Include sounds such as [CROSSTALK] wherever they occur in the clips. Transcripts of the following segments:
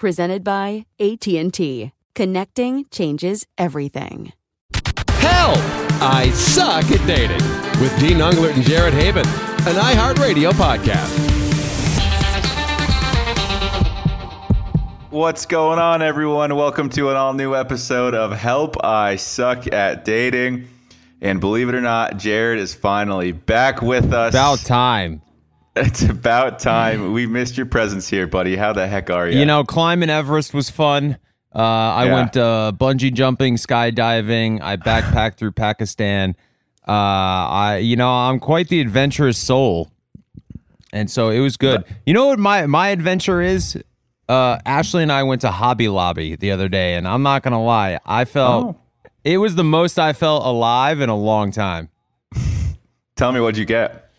Presented by AT&T. Connecting changes everything. Help! I suck at dating. With Dean Unglert and Jared Haibon, an iHeartRadio podcast. What's going on, everyone? Welcome to an all new episode of Help I Suck at Dating. And believe it or not, Jared is finally back with us. About time. [LAUGHS] It's about time. We missed your presence here, buddy. How the heck are you? You know, climbing Everest was fun. Uh, I Yeah. went uh, bungee jumping, skydiving. I backpacked through Pakistan. Uh, I, you know, I'm quite the adventurous soul, and so it was good. You know what my my adventure is? Uh, Ashley and I went to Hobby Lobby the other day, and I'm not gonna lie, I felt Oh. it was the most I felt alive in a long time. [LAUGHS] Tell me what'd you get?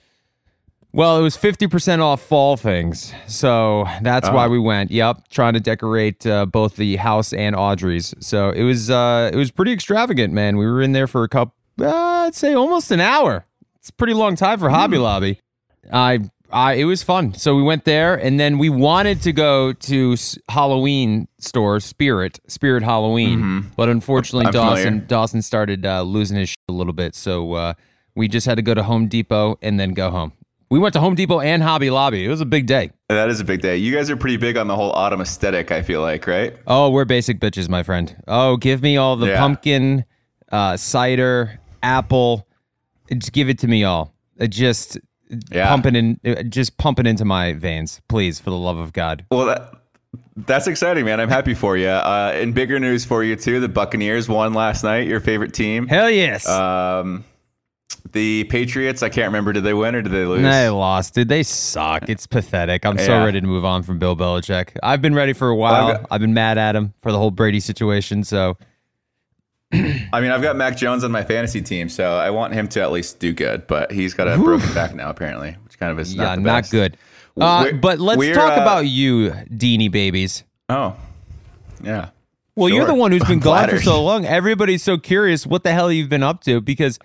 Well, it was 50% off fall things. So that's why Oh. we went. Yep, trying to decorate uh, both the house and Audrey's. So it was uh it was pretty extravagant, man. We were in there for a couple uh, I'd say almost an hour. It's a pretty long time for Hobby Lobby. I I it was fun. So we went there and then we wanted to go to s- Halloween store, Spirit, Spirit Halloween. But unfortunately I'm Dawson familiar. Dawson started uh, losing his shit a little bit. So uh we just had to go to Home Depot and then go home. We went to Home Depot and Hobby Lobby. It was a big day. That is a big day. You guys are pretty big on the whole autumn aesthetic, I feel like, right? Oh, we're basic bitches, my friend. Oh, give me all the Yeah. pumpkin, uh, cider, apple. Just give it to me all. Uh, just Yeah. pumping in, uh, just pumping into my veins, please, for the love of God. Well, that, that's exciting, man. I'm happy for you. Uh, and bigger news for you, too. The Buccaneers won last night, your favorite team. Hell yes. Um, the Patriots, I can't remember. Did they win or did they lose? they lost, dude. They suck. It's pathetic. I'm so ready to move on from Bill Belichick. I've been ready for a while. I've got- I've been mad at him for the whole Brady situation. So [CLEARS THROAT] I mean, I've got Mac Jones on my fantasy team, so I want him to at least do good. But he's got a broken back now, apparently, which kind of is yeah, not, the not best. good. Uh, but let's talk uh, about you, Deanie babies. Oh, yeah. Well, you're the one who's [LAUGHS] been gone for so [LAUGHS] long. Everybody's so curious what the hell you've been up to because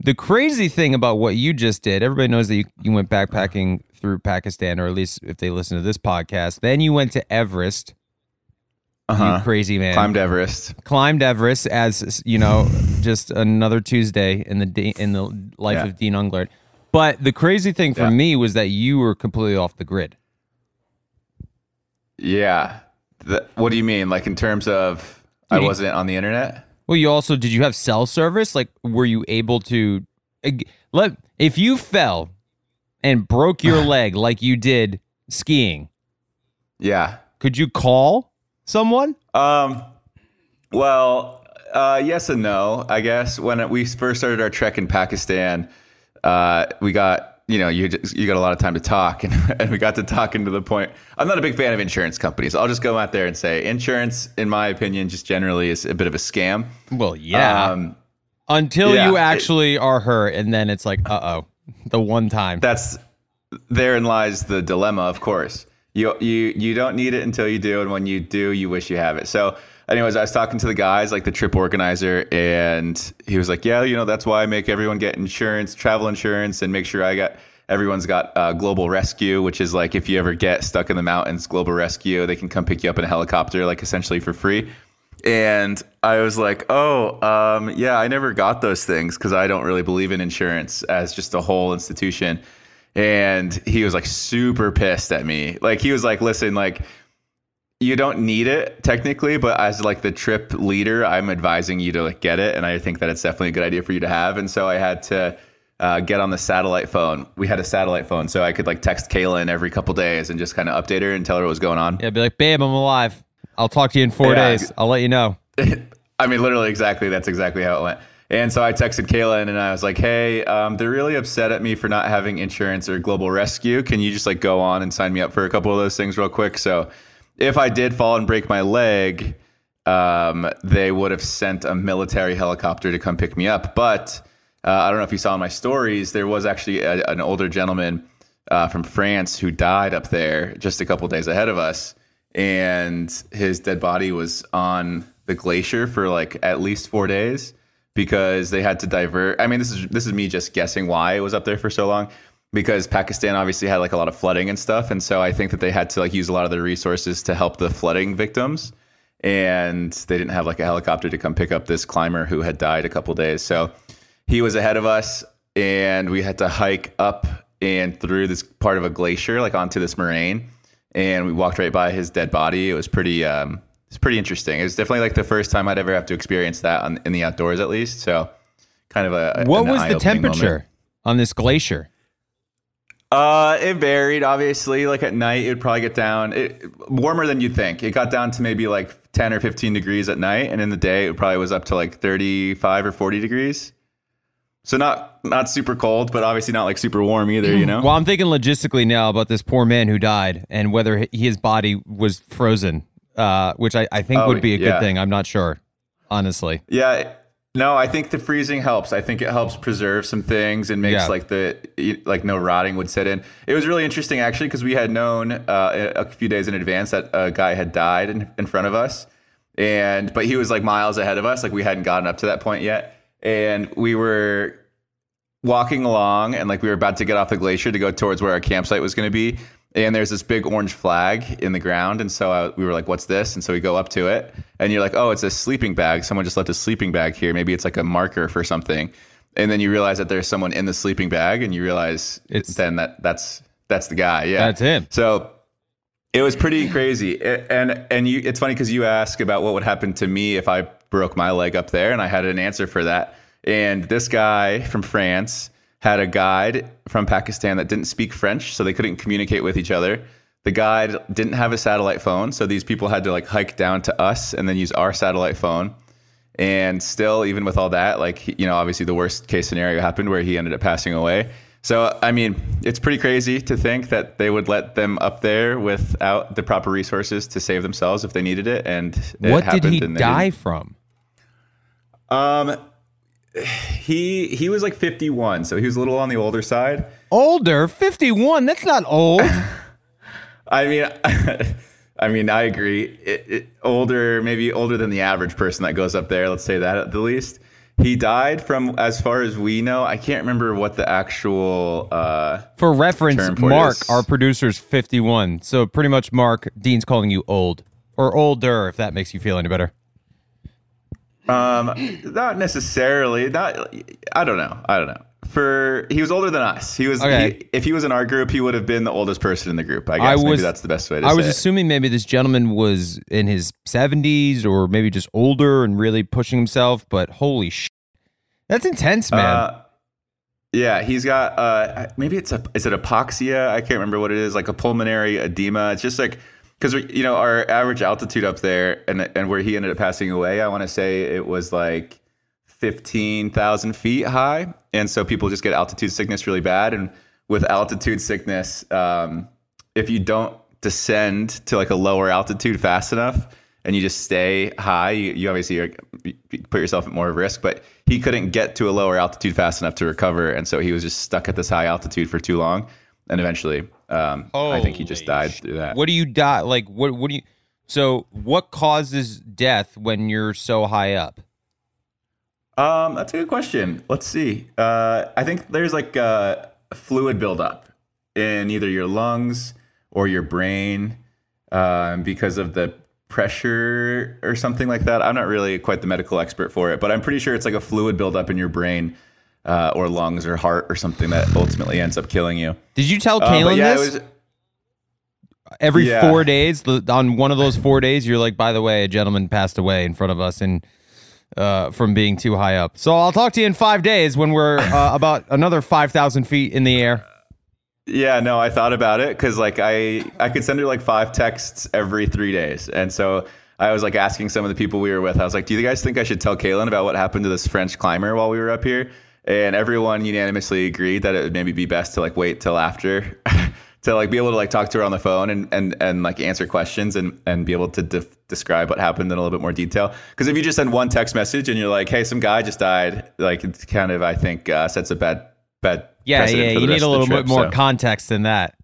the crazy thing about what you just did, everybody knows that you, you went backpacking through Pakistan, or at least if they listen to this podcast. Then you went to Everest. Uh-huh. You crazy man. Climbed Everest. Climbed Everest as you know, just another Tuesday in the day, in the life Yeah. of Dean Unglert. But the crazy thing for Yeah. me was that you were completely off the grid. Yeah. The, what do you mean? Like in terms of I wasn't on the internet? Well, you also did you have cell service? Like, were you able to let if you fell and broke your [LAUGHS] leg like you did skiing? Yeah. Could you call someone? Um. Well, uh, yes and no. I guess when we first started our trek in Pakistan, uh, we got you know, you just, you got a lot of time to talk, [LAUGHS] and, and we got to talking to the point. I'm not a big fan of insurance companies. I'll just go out there and say insurance, in my opinion, just generally is a bit of a scam. Well, yeah. Um, Until yeah, you it- actually are hurt, and then it's like, uh oh, the one time. that's therein lies the dilemma of course you you you don't need it until you do and when you do you wish you have it so anyways i was talking to the guys like the trip organizer and he was like yeah you know that's why i make everyone get insurance travel insurance and make sure i got everyone's got uh, global rescue which is like if you ever get stuck in the mountains global rescue they can come pick you up in a helicopter like essentially for free and I was like, oh, um, yeah, I never got those things because I don't really believe in insurance as just a whole institution. And he was like super pissed at me. Like he was like, listen, like you don't need it technically, but as like the trip leader, I'm advising you to like get it, and I think that it's definitely a good idea for you to have. And so I had to uh, get on the satellite phone. We had a satellite phone, so I could like text Caelynn every couple days and just kind of update her and tell her what was going on. yeah, be like, babe, I'm alive. I'll talk to you in four Yeah. days. I'll let you know. [LAUGHS] I mean, literally, exactly. That's exactly how it went. And so I texted Caelynn and I was like, "Hey, um, they're really upset at me for not having insurance or global rescue. Can you just like go on and sign me up for a couple of those things real quick?" So if I did fall and break my leg, um, they would have sent a military helicopter to come pick me up. But uh, I don't know if you saw in my stories, there was actually a, an older gentleman uh, from France who died up there just a couple days ahead of us, and his dead body was on the glacier for like at least four days because they had to divert. I mean, this is this is me just guessing why it was up there for so long. Because Pakistan obviously had like a lot of flooding and stuff, and so I think that they had to like use a lot of their resources to help the flooding victims, and they didn't have like a helicopter to come pick up this climber who had died a couple days. So he was ahead of us, and we had to hike up and through this part of a glacier, like onto this moraine, and we walked right by his dead body. It was pretty, um, it's pretty interesting. It was definitely like the first time I'd ever have to experience that on, in the outdoors, at least. So, kind of a. What was the temperature moment. on this glacier? Uh, it varied. Obviously, like at night, it would probably get down it, warmer than you'd think. It got down to maybe like ten or fifteen degrees at night, and in the day, it probably was up to like thirty-five or forty degrees. So not not super cold, but obviously not like super warm either. You know. Well, I'm thinking logistically now about this poor man who died and whether his body was frozen, uh, which I, I think Oh, would be a good thing. I'm not sure, honestly. Yeah. No, I think the freezing helps. I think it helps preserve some things and makes Yeah. like the like no rotting would set in. It was really interesting actually because we had known uh, a few days in advance that a guy had died in, in front of us, and but he was like miles ahead of us. Like we hadn't gotten up to that point yet, and we were walking along and like we were about to get off the glacier to go towards where our campsite was going to be and there's this big orange flag in the ground. And so I, we were like what's this? And so we go up to it. And you're like oh it's a sleeping bag. Someone just left a sleeping bag here. Maybe it's like a marker for something. And then you realize that there's someone in the sleeping bag and you realize It's- then that that's that's the guy. Yeah. That's him. so it was pretty crazy, and and you, it's funny because you ask about what would happen to me if I broke my leg up there, and I had an answer for that. And this guy from France had a guide from Pakistan that didn't speak French, so they couldn't communicate with each other. The guide didn't have a satellite phone, so these people had to like hike down to us and then use our satellite phone. And still, even with all that, like you know, obviously the worst case scenario happened where he ended up passing away. So I mean, it's pretty crazy to think that they would let them up there without the proper resources to save themselves if they needed it. And it what did happened he die didn't. from? Um, he he was like 51, so he was a little on the older side. Older, 51. That's not old. [LAUGHS] I mean, [LAUGHS] I mean, I agree. It, it, older, maybe older than the average person that goes up there. Let's say that at the least. He died from, as far as we know, I can't remember what the actual. Uh, For reference, Term for it Mark, is- our producer's 51. So pretty much, Mark, Dean's calling you old or older, if that makes you feel any better. Um, not necessarily. Not. I don't know. I don't know. For he was older than us. He was. Okay. he- if he was in our group, he would have been the oldest person in the group. I guess I maybe was- that's the best way to I was it. assuming maybe this gentleman was in his 70s or maybe just older and really pushing himself, but holy sh! That's intense, man. Uh, yeah, he's got uh, maybe it's a is it apoxia? I can't remember what it is. Like a pulmonary edema. It's just like because you know our average altitude up there and and where he ended up passing away. I want to say it was like fifteen thousand feet high, and so people just get altitude sickness really bad. And with altitude sickness, um, if you don't descend to like a lower altitude fast enough and you just stay high, you, you obviously are, you put yourself at more risk. But he couldn't get to a lower altitude fast enough to recover, and so he was just stuck at this high altitude for too long, and eventually, um, I think he just died through that. What do you die like? What what do you? So what causes death when you're so high up? Um, that's a good question. Let's see. Uh, I think there's like a fluid buildup in either your lungs or your brain um, because of the pressure or something like that. I'm not really quite the medical expert for it, but I'm pretty sure it's like a fluid buildup in your brain uh, or lungs or heart or something that ultimately ends up killing you. Did you tell Uh, yeah, this? was- Every Yeah. four days, on one of those four days, you're like, by the way, a gentleman passed away in front of us and uh, from being too high up. So I'll talk to you in five days when we're uh, [LAUGHS] about another five thousand feet in the air. Yeah, no, I thought about it because like I I could send her like five texts every three days, and so I was like asking some of the people we were with. I was like, "Do you guys think I should tell Caelynn about what happened to this French climber while we were up here?" And everyone unanimously agreed that it would maybe be best to like wait till after [LAUGHS] to like be able to like talk to her on the phone and and and like answer questions and and be able to de- describe what happened in a little bit more detail. Because if you just send one text message and you're like, "Hey, some guy just died," like it's kind of I think uh, sets a bad bad Yeah, yeah. You need a little trip, bit more so. context than that.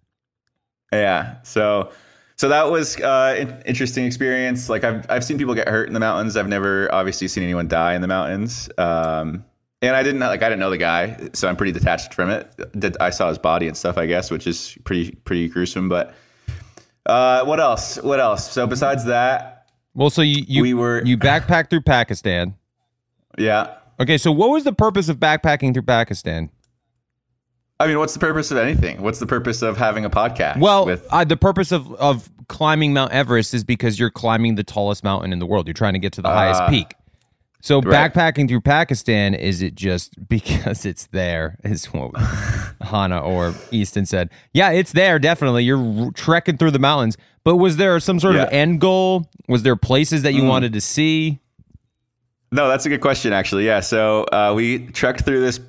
Yeah. So so that was uh, an interesting experience. Like I've I've seen people get hurt in the mountains. I've never obviously seen anyone die in the mountains. Um, and I didn't like I didn't know the guy, so I'm pretty detached from it. Did I saw his body and stuff, I guess, which is pretty pretty gruesome. But uh, what else? What else? So besides that, Well, so you you We were- you backpacked through Pakistan. yeah. Okay, so what was the purpose of backpacking through Pakistan? I mean, what's the purpose of anything? What's the purpose of having a podcast? Well, with uh, the purpose of, of climbing Mount Everest is because you're climbing the tallest mountain in the world. You're trying to get to the highest Ah. peak. So Right. backpacking through Pakistan is it just [LAUGHS] because it's there? Is what [LAUGHS] Hannah or Easton said. Yeah, it's there definitely. You're trekking through the mountains. But was there some sort of end goal? Was there places that you wanted to see? No, that's a good question, actually. Yeah. So uh, we trekked through this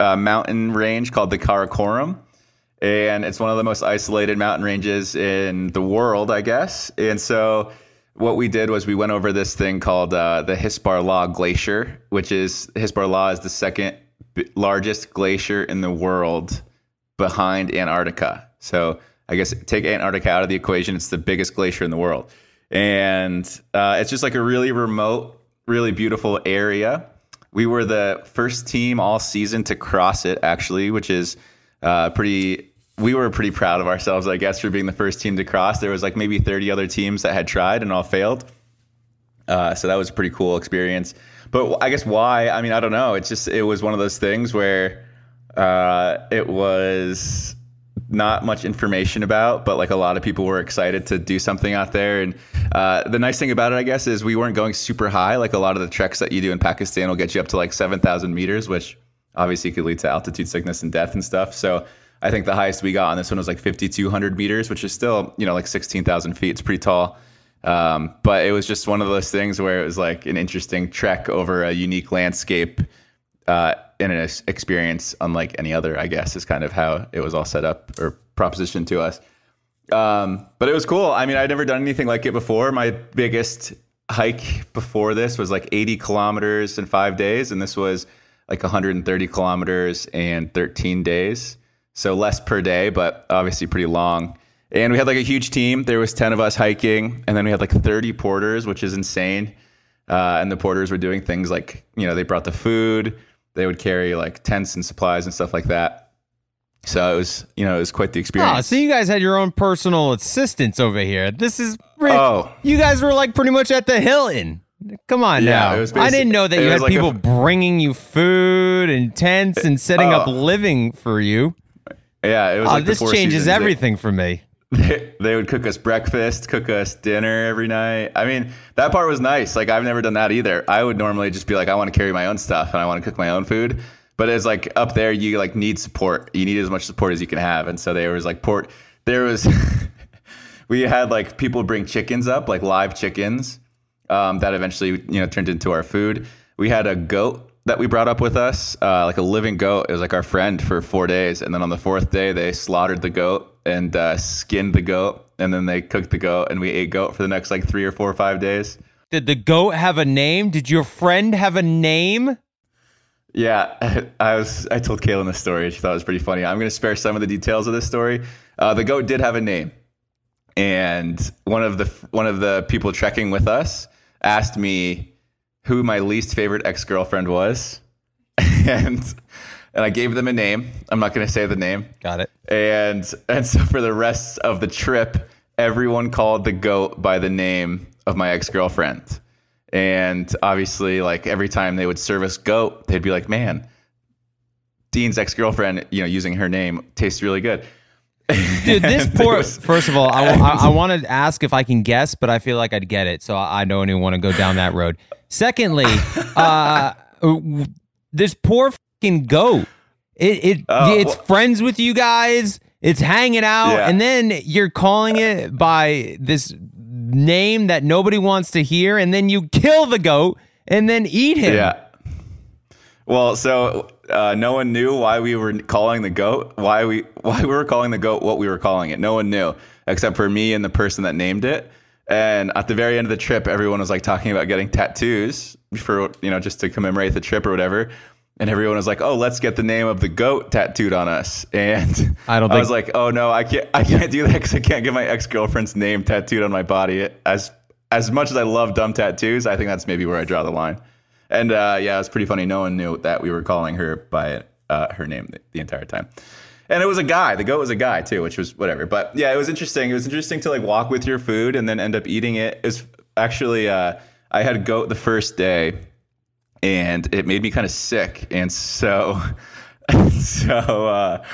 uh, mountain range called the Karakoram, and it's one of the most isolated mountain ranges in the world, I guess. And so what we did was we went over this thing called uh, the Hisparla Glacier, which is Hisparla is the second largest glacier in the world behind Antarctica. So I guess take Antarctica out of the equation, it's the biggest glacier in the world. And uh, it's just like a really remote, really beautiful area. We were the first team all season to cross it, actually, which is uh, pretty. We were pretty proud of ourselves, I guess, for being the first team to cross. There was like maybe 30 other teams that had tried and all failed. Uh, so that was a pretty cool experience. But I guess why? I mean, I don't know. It's just it was one of those things where uh, it was not much information about, but like a lot of people were excited to do something out there. And uh, the nice thing about it, I guess, is we weren't going super high. Like a lot of the treks that you do in Pakistan will get you up to like 7,000 meters, which obviously could lead to altitude sickness and death and stuff. So I think the highest we got on this one was like 5,200 meters, which is still, you know, like 16,000 feet. It's pretty tall. Um, but it was just one of those things where it was like an interesting trek over a unique landscape uh, in an experience unlike any other, I guess, is kind of how it was all set up or propositioned to us. Um, but it was cool. I mean, I'd never done anything like it before. My biggest hike before this was like 80 kilometers in five days, and this was like 130 kilometers and 13 days. So less per day, but obviously pretty long. And we had like a huge team. There was 10 of us hiking, and then we had like 30 porters, which is insane. Uh, and the porters were doing things like, you know, they brought the food, they would carry like tents and supplies and stuff like that. So it was, you know, it was quite the experience. Oh, so you guys had your own personal assistants over here. This is re- Oh. you guys were like pretty much at the Hilton. Come on Yeah, now. I didn't know that you had like people f- bringing you food and tents and setting up Oh. living for you. Yeah, it was Oh, like this changes Seasons. They- everything for me. [LAUGHS] they, they would cook us breakfast, cook us dinner every night. I mean, that part was nice. Like I've never done that either. I would normally just be like, I want to carry my own stuff and I want to cook my own food. But it's like up there, you like need support. You need as much support as you can have. And so there was like port. There was [LAUGHS] we had like people bring chickens up, like live chickens, um, that eventually you know turned into our food. We had a goat that we brought up with us, uh, like a living goat. It was like our friend for four days, and then on the fourth day they slaughtered the goat and uh, skinned the goat, and then they cooked the goat, and we ate goat for the next like three or four or five days. Did the goat have a name? Did your friend have a name? Yeah, [LAUGHS] I was. I told Caelynn the story. She thought it was pretty funny. I'm going to spare some of the details of this story. Uh, the goat did have a name, and one of the one of the people trekking with us asked me who my least favorite ex girlfriend was, [LAUGHS] and and I gave them a name. I'm not going to say the name. Got it. And and so for the rest of the trip, everyone called the goat by the name of my ex girlfriend. And obviously, like every time they would serve us goat, they'd be like, "Man, Dean's ex girlfriend, you know, using her name tastes really good." Dude, this [LAUGHS] poor. was- First of all, I, I, I [LAUGHS] want to ask if I can guess, but I feel like I'd get it, so I, I don't even want to go down that road. Secondly, [LAUGHS] uh, this poor fucking goat. It it Oh, it's well- friends with you guys. It's hanging out, Yeah. and then you're calling it by this name that nobody wants to hear, and then you kill the goat and then eat him. Yeah. Well, so uh, no one knew why we were calling the goat, why we [LAUGHS] why we were calling the goat what we were calling it. No one knew except for me and the person that named it. And at the very end of the trip, everyone was like talking about getting tattoos for you know just to commemorate the trip or whatever. And everyone was like, "Oh, let's get the name of the goat tattooed on us." [LAUGHS] And I don't I was like, "Oh no, I can't. I can't do that because I can't get my ex girlfriend's name tattooed on my body." As as much as I love dumb tattoos, I think that's maybe where I draw the line. And uh, yeah, it was pretty funny. No one knew that we were calling her by uh, her name the, the entire time. And it was a guy. The goat was a guy too, which was whatever. But yeah, it was interesting. It was interesting to like walk with your food and then end up eating it. It actually uh, I had goat the first day, and it made me kind of sick. And so, [LAUGHS] so uh,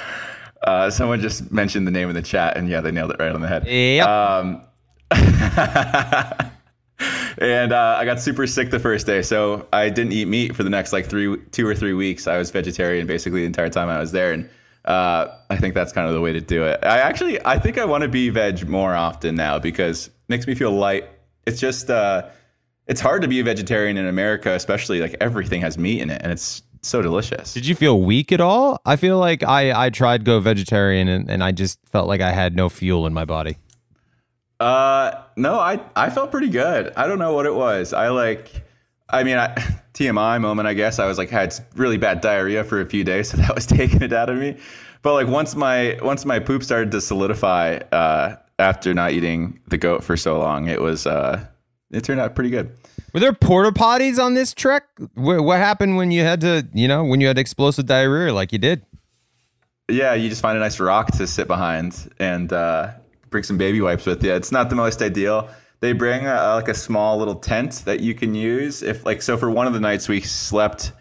uh, someone just mentioned the name in the chat, and yeah, they nailed it right on the head. Yep. Um, [LAUGHS] and uh, I got super sick the first day, so I didn't eat meat for the next like three, two or three weeks. I was vegetarian basically the entire time I was there, and uh, I think that's kind of the way to do it. I actually, I think I want to be veg more often now because it makes me feel light. It's just, uh, it's hard to be a vegetarian in America, especially like everything has meat in it, and it's so delicious. Did you feel weak at all? I feel like I I tried go vegetarian and, and I just felt like I had no fuel in my body. Uh, no, I I felt pretty good. I don't know what it was. I like, I mean, I, [LAUGHS] TMI moment, I guess. I was like had really bad diarrhea for a few days, [LAUGHS] so that was taking it out of me. But like once my once my poop started to solidify, uh, after not eating the goat for so long, it was uh, it turned out pretty good. Were there porta potties on this trek? What happened when you had to, you know, when you had explosive diarrhea like you did? Yeah, you just find a nice rock to sit behind and uh, bring some baby wipes with you. It's not the most ideal. They bring uh, like a small little tent that you can use if like so for one of the nights we slept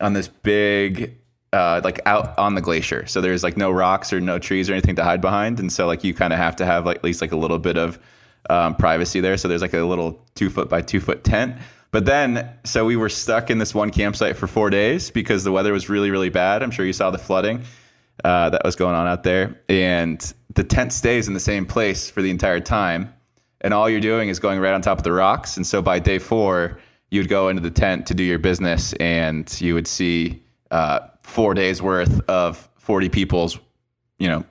on this big uh, like out on the glacier. So there's like no rocks or no trees or anything to hide behind, and so like you kind of have to have like at least like a little bit of um, privacy there. So there's like a little two foot by two foot tent. But then, so we were stuck in this one campsite for four days because the weather was really, really bad. I'm sure you saw the flooding uh, that was going on out there. And the tent stays in the same place for the entire time. And all you're doing is going right on top of the rocks. And so by day four, you'd go into the tent to do your business and you would see uh, four days worth of 40 people's, you know,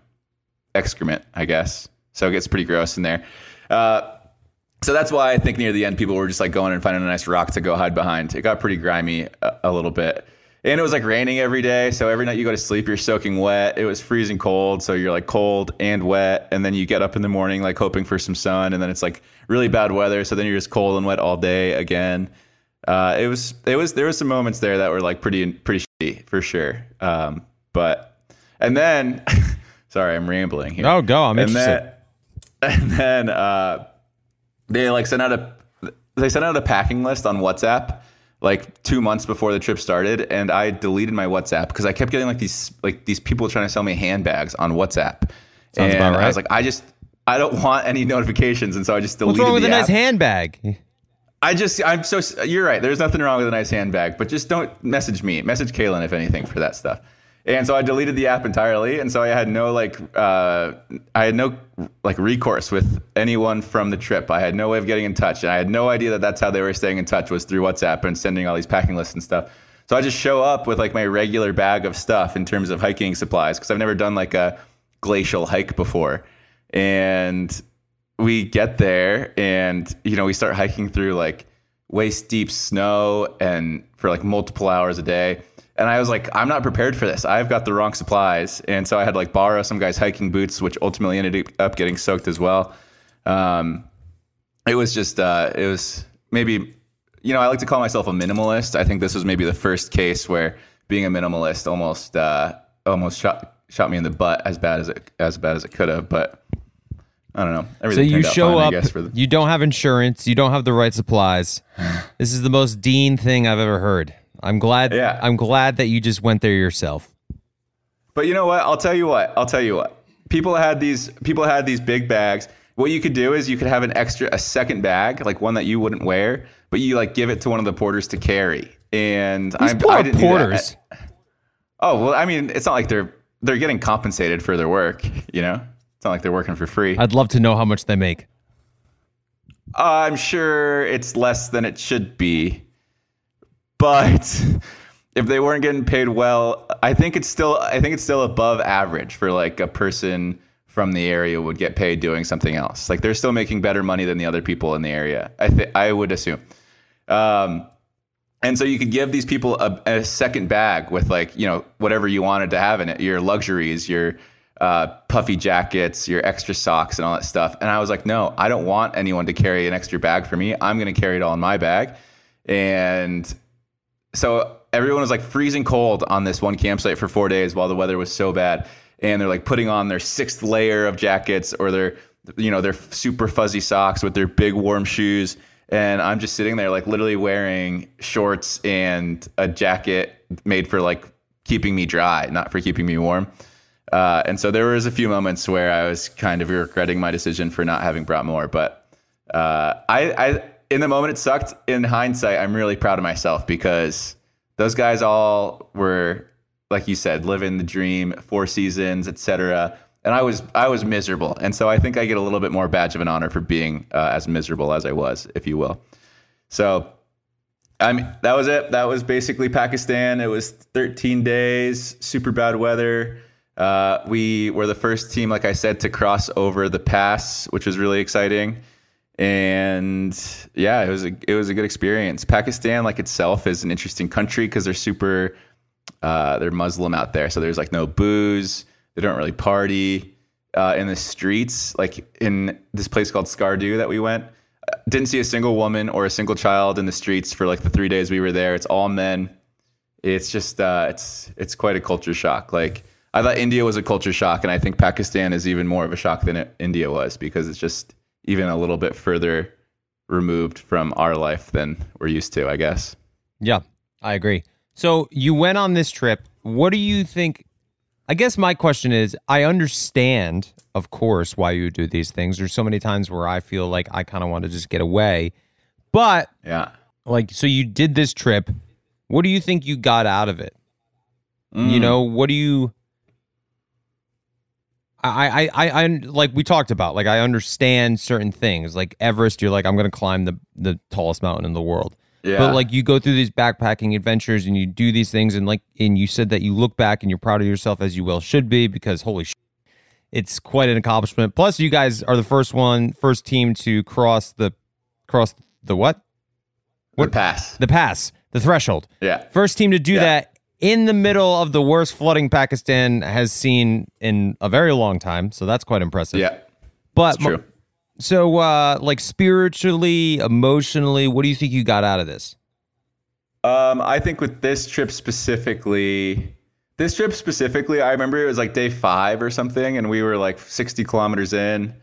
excrement, I guess. So it gets pretty gross in there. Uh, so that's why I think near the end, people were just like going and finding a nice rock to go hide behind. It got pretty grimy a, a little bit. And it was like raining every day. So every night you go to sleep, you're soaking wet. It was freezing cold. So you're like cold and wet. And then you get up in the morning, like hoping for some sun. And then it's like really bad weather. So then you're just cold and wet all day again. Uh, it was, it was, there was some moments there that were like pretty, pretty shitty for sure. Um, but, and then, [LAUGHS] sorry, I'm rambling here. Oh, go. I'm and interested. then, [LAUGHS] and then, uh, they like sent out a they sent out a packing list on WhatsApp like two months before the trip started, and I deleted my WhatsApp because I kept getting like these like these people trying to sell me handbags on WhatsApp. Sounds and about I was like, I just I don't want any notifications, and so I just deleted. What's wrong with the a nice handbag? I just I'm so you're right. There's nothing wrong with a nice handbag, but just don't message me. Message Caelynn if anything for that stuff. And so I deleted the app entirely, and so I had no like uh, I had no like recourse with anyone from the trip. I had no way of getting in touch, and I had no idea that that's how they were staying in touch was through WhatsApp and sending all these packing lists and stuff. So I just show up with like my regular bag of stuff in terms of hiking supplies because I've never done like a glacial hike before. And we get there and you know we start hiking through like waist deep snow and for like multiple hours a day and i was like i'm not prepared for this i've got the wrong supplies and so i had to like borrow some guy's hiking boots which ultimately ended up getting soaked as well um, it was just uh, it was maybe you know i like to call myself a minimalist i think this was maybe the first case where being a minimalist almost uh, almost shot shot me in the butt as bad as it as bad as it could have but I don't know. So you show fine, I up, guess, for the, you don't have insurance, you don't have the right supplies. [SIGHS] this is the most Dean thing I've ever heard. I'm glad. Yeah. I'm glad that you just went there yourself. But you know what? I'll tell you what. I'll tell you what. People had these. People had these big bags. What you could do is you could have an extra, a second bag, like one that you wouldn't wear, but you like give it to one of the porters to carry. And These I'm, poor I didn't do that. porters. Oh well, I mean, it's not like they're they're getting compensated for their work. You know, it's not like they're working for free. I'd love to know how much they make. Uh, I'm sure it's less than it should be, but [LAUGHS] if they weren't getting paid well, I think it's still I think it's still above average for like a person from the area would get paid doing something else. Like they're still making better money than the other people in the area. I th- I would assume. Um, and so you could give these people a, a second bag with like you know whatever you wanted to have in it, your luxuries, your uh, puffy jackets, your extra socks, and all that stuff. And I was like, no, I don't want anyone to carry an extra bag for me. I'm going to carry it all in my bag. And so everyone was like freezing cold on this one campsite for four days while the weather was so bad. And they're like putting on their sixth layer of jackets or their, you know, their super fuzzy socks with their big warm shoes. And I'm just sitting there, like literally wearing shorts and a jacket made for like keeping me dry, not for keeping me warm. Uh, and so there was a few moments where I was kind of regretting my decision for not having brought more. But uh, I, I, in the moment, it sucked. In hindsight, I'm really proud of myself because those guys all were, like you said, living the dream, four seasons, etc. And I was, I was miserable. And so I think I get a little bit more badge of an honor for being uh, as miserable as I was, if you will. So I mean, that was it. That was basically Pakistan. It was 13 days, super bad weather. Uh, we were the first team, like I said, to cross over the pass, which was really exciting. And yeah, it was a it was a good experience. Pakistan, like itself, is an interesting country because they're super uh, they're Muslim out there, so there's like no booze. They don't really party uh, in the streets. Like in this place called Skardu that we went, didn't see a single woman or a single child in the streets for like the three days we were there. It's all men. It's just uh, it's it's quite a culture shock. Like I thought India was a culture shock, and I think Pakistan is even more of a shock than it, India was because it's just even a little bit further removed from our life than we're used to. I guess. Yeah, I agree. So you went on this trip. What do you think? I guess my question is I understand, of course, why you do these things. There's so many times where I feel like I kind of want to just get away. But, Yeah. like, so you did this trip. What do you think you got out of it? You mm. know, what do you. I, I, I, I, like we talked about, like I understand certain things. Like Everest, you're like, I'm going to climb the, the tallest mountain in the world. Yeah. But like you go through these backpacking adventures and you do these things and like and you said that you look back and you're proud of yourself as you well should be because holy shit, it's quite an accomplishment. Plus you guys are the first one first team to cross the cross the what? What pass? The pass, the threshold. Yeah. First team to do Yeah. that in the middle of the worst flooding Pakistan has seen in a very long time. So that's quite impressive. Yeah. But true. so uh like spiritually, emotionally, what do you think you got out of this? Um, I think with this trip specifically, this trip specifically, I remember it was like day five or something, and we were like 60 kilometers in,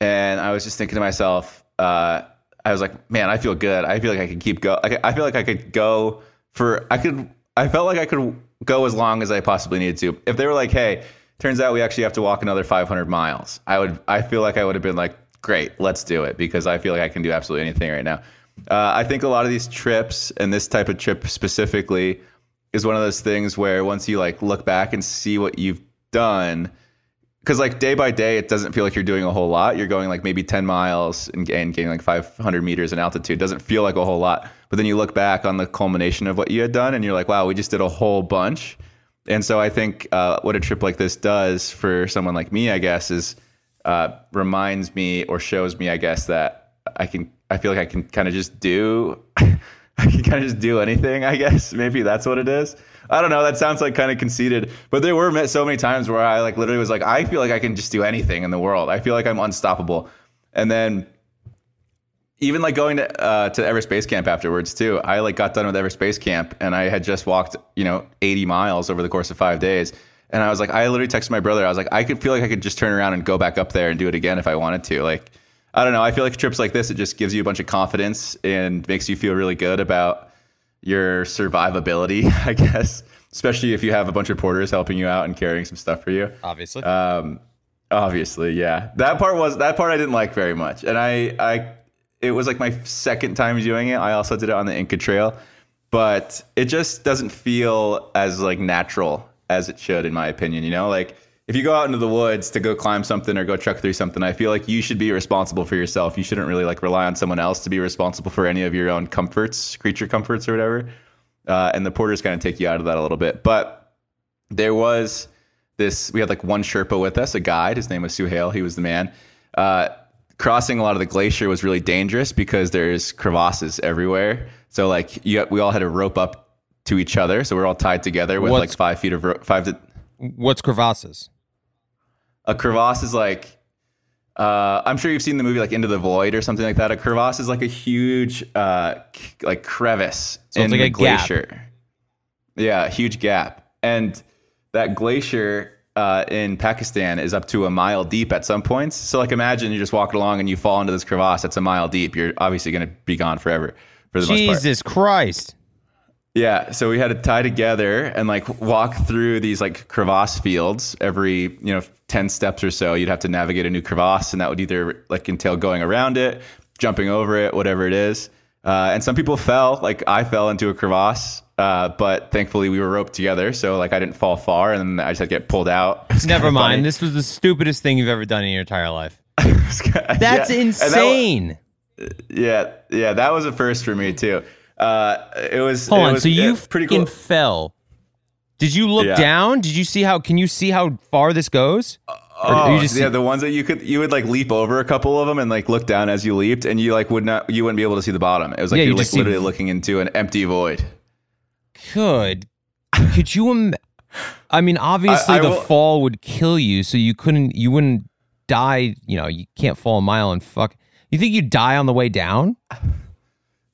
and I was just thinking to myself, uh, I was like, man, I feel good. I feel like I could keep go. I feel like I could go for. I could. I felt like I could go as long as I possibly needed to. If they were like, hey, turns out we actually have to walk another 500 miles, I would. I feel like I would have been like, great, let's do it because I feel like I can do absolutely anything right now. Uh, I think a lot of these trips and this type of trip specifically is one of those things where once you like look back and see what you've done, because like day by day, it doesn't feel like you're doing a whole lot. You're going like maybe 10 miles and, gaining like 500 meters in altitude. It doesn't feel like a whole lot. But then you look back on the culmination of what you had done and you're like, wow, we just did a whole bunch. And so I think uh, what a trip like this does for someone like me, I guess, is uh, reminds me or shows me, I guess, that I can, I feel like I can kind of just do, [LAUGHS] I can kind of just do anything, I guess. Maybe that's what it is. I don't know. That sounds like kind of conceited, but there were so many times where I like literally was like, I feel like I can just do anything in the world. I feel like I'm unstoppable. And then even like going to uh, to Everest Base Camp afterwards too. I like got done with Everest Base Camp and I had just walked you know 80 miles over the course of five days. And I was like, I literally texted my brother. I was like, I could feel like I could just turn around and go back up there and do it again if I wanted to. Like, I don't know. I feel like trips like this, it just gives you a bunch of confidence and makes you feel really good about your survivability, [LAUGHS] I guess, especially if you have a bunch of porters helping you out and carrying some stuff for you. Obviously. Um, obviously, yeah. That part was that part I didn't like very much, and I, I, it was like my second time doing it. I also did it on the Inca Trail, but it just doesn't feel as like natural as it should, in my opinion. You know, like if you go out into the woods to go climb something or go truck through something, I feel like you should be responsible for yourself. You shouldn't really like rely on someone else to be responsible for any of your own comforts, creature comforts or whatever. Uh, and the porters kind of take you out of that a little bit. But there was this, we had like one Sherpa with us, a guide. His name was Suhail. He was the man. Uh, crossing a lot of the glacier was really dangerous because there's crevasses everywhere. So like you, we all had to rope up to each other. So we're all tied together with What's- like five feet of ro- five to What's crevasses? A crevasse is like uh, I'm sure you've seen the movie like Into the Void or something like that. A crevasse is like a huge uh, k- like crevice So in like a gap. glacier. Yeah, a huge gap, and that glacier uh, in Pakistan is up to a mile deep at some points. So like imagine you're just walking along and you fall into this crevasse that's a mile deep. You're obviously going to be gone forever for the most part. Jesus Christ. Yeah, so we had to tie together and like walk through these like crevasse fields every, you know, 10 steps or so. You'd have to navigate a new crevasse and that would either like entail going around it, jumping over it, whatever it is. Uh, and some people fell, like I fell into a crevasse, uh, but thankfully we were roped together. So like I didn't fall far and then I just had to get pulled out. [LAUGHS] Never mind. funny. This was the stupidest thing you've ever done in your entire life. [LAUGHS] It was kinda- That's yeah. And that insane. yeah, yeah, that was a first for me too. Uh, it was. Hold it on. was, So you pretty cool. fell. Did you look Yeah. down? Did you see how? Can you see how far this goes? Oh, you just yeah, see- the ones that you could you would like leap over a couple of them and like look down as you leaped, and you like would not you wouldn't be able to see the bottom. It was like Yeah, you you're like just see- literally looking into an empty void. Could could you? Im- I mean, obviously I- I the will- fall would kill you, so you couldn't. You wouldn't die. You know, you can't fall a mile and fuck. You think you'd die on the way down?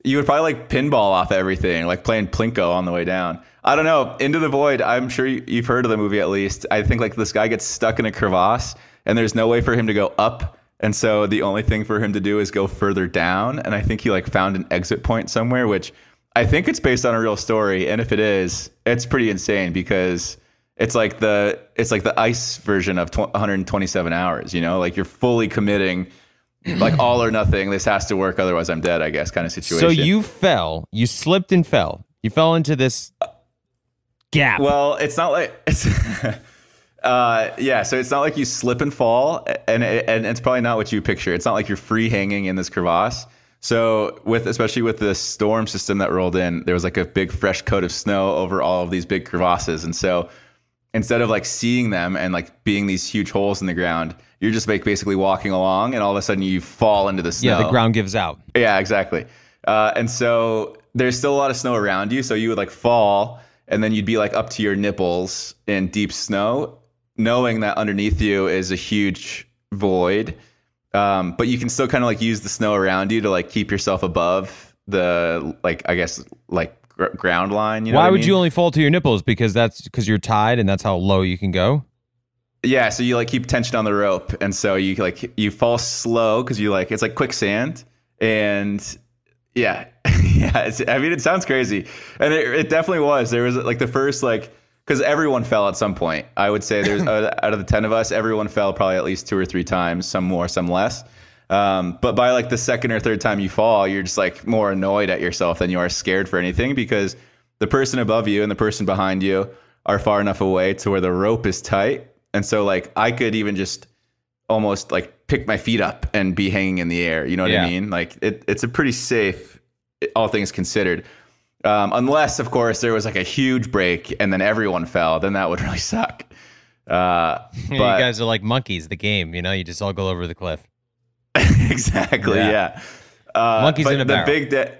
You would probably like pinball off everything, like playing plinko on the way down. I don't know. Into the void. I'm sure you- you've heard of the movie at least. I think like this guy gets stuck in a crevasse, and there's no way for him to go up. And so the only thing for him to do is go further down. And I think he like found an exit point somewhere, which I think it's based on a real story. And if it is, it's pretty insane because it's like the it's like the ice version of 127 hours. You know, like you're fully committing, [CLEARS THROAT] like all or nothing. This has to work, otherwise I'm dead. I guess kind of situation. So you fell. You slipped and fell. You fell into this gap. Well, it's not like it's. [LAUGHS] uh, yeah, so it's not like you slip and fall, and and it's probably not what you picture. It's not like you're free hanging in this crevasse. So with especially with the storm system that rolled in, there was like a big fresh coat of snow over all of these big crevasses, and so instead of like seeing them and like being these huge holes in the ground, you're just like basically walking along, and all of a sudden you fall into the snow. yeah, the ground gives out. Yeah, exactly. Uh, and so there's still a lot of snow around you. So you would like fall and then you'd be like up to your nipples in deep snow, knowing that underneath you is a huge void. Um, but you can still kind of like use the snow around you to like keep yourself above the like I guess like gr- ground line. You know Why what I would mean? you only fall to your nipples? Because that's because you're tied and that's how low you can go. Yeah, so you like keep tension on the rope, and so you like you fall slow because you like it's like quicksand, and yeah, [LAUGHS] yeah. It's, I mean, it sounds crazy, and it, it definitely was. There was like the first like because everyone fell at some point. I would say there's [LAUGHS] out of the ten of us, everyone fell probably at least two or three times, some more, some less. Um, but by like the second or third time you fall, you're just like more annoyed at yourself than you are scared for anything because the person above you and the person behind you are far enough away to where the rope is tight and so like I could even just almost like pick my feet up and be hanging in the air. You know what Yeah. I mean? Like it, it's a pretty safe, all things considered. Um, unless, of course, there was like a huge break and then everyone fell, then that would [LAUGHS] really suck. Uh, [LAUGHS] you but guys are like monkeys, the game. You know, you just all go over the cliff. [LAUGHS] exactly, Yeah. yeah. Uh, Monkeys in a the barrel. big day.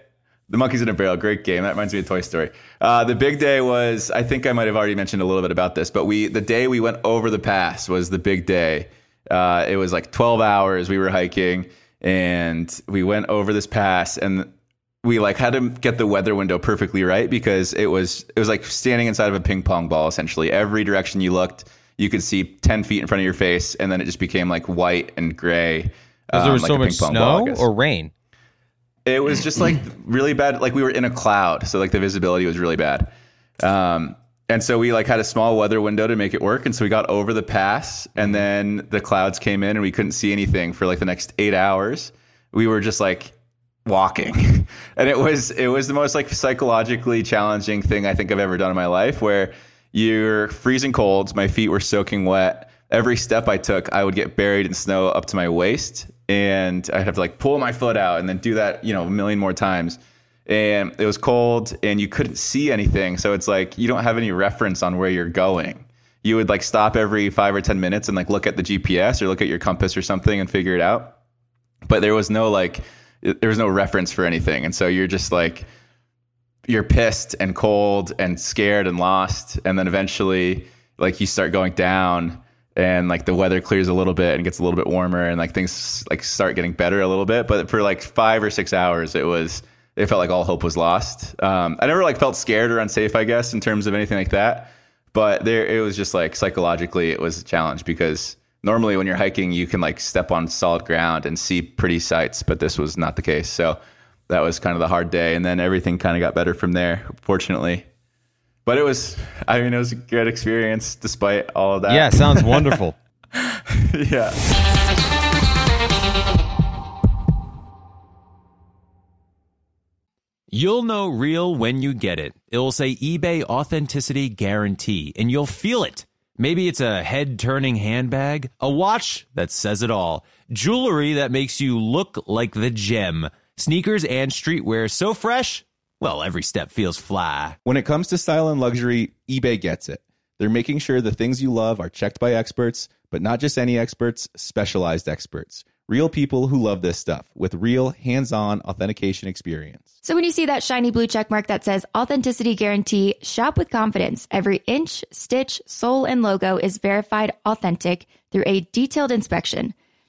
The monkeys in a barrel, great game. That reminds me of Toy Story. Uh, the big day was, I think I might have already mentioned a little bit about this, but we the day we went over the pass was the big day. Uh, it was like 12 hours. We were hiking and we went over this pass and we like had to get the weather window perfectly right because it was it was like standing inside of a ping pong ball essentially. Every direction you looked, you could see 10 feet in front of your face, and then it just became like white and gray. Because there um, was like so much pong ball, snow or rain. It was just like really bad. Like we were in a cloud, so like the visibility was really bad. Um, and so we like had a small weather window to make it work. And so we got over the pass, and then the clouds came in, and we couldn't see anything for like the next eight hours. We were just like walking, [LAUGHS] and it was it was the most like psychologically challenging thing I think I've ever done in my life. Where you're freezing cold, my feet were soaking wet. Every step I took, I would get buried in snow up to my waist, and I'd have to like pull my foot out and then do that, you know, a million more times. And it was cold, and you couldn't see anything, so it's like you don't have any reference on where you're going. You would like stop every five or ten minutes and like look at the GPS or look at your compass or something and figure it out. But there was no like, there was no reference for anything, and so you're just like you're pissed and cold and scared and lost and then eventually like you start going down and like the weather clears a little bit and gets a little bit warmer and like things like start getting better a little bit. But for like five or six hours it was it felt like all hope was lost. Um, i never like felt scared or unsafe i guess in terms of anything like that. But there it was just like psychologically it was a challenge because normally when you're hiking you can like step on solid ground and see pretty sights but this was not the case. So that was kind of the hard day and then everything kind of got better from there fortunately but it was i mean it was a good experience despite all of that Yeah, sounds wonderful. [LAUGHS] yeah You'll know real when you get it. It'll say eBay Authenticity Guarantee, and you'll feel it. Maybe it's a head turning handbag, a watch that says it all, jewelry that makes you look like the gem, sneakers and streetwear so fresh, well, every step feels fly. When it comes to style and luxury, eBay gets it. They're making sure the things you love are checked by experts, but not just any experts, specialized experts. Real people who love this stuff with real hands on authentication experience. So when you see that shiny blue check mark that says authenticity guarantee, shop with confidence. Every inch, stitch, sole, and logo is verified authentic through a detailed inspection.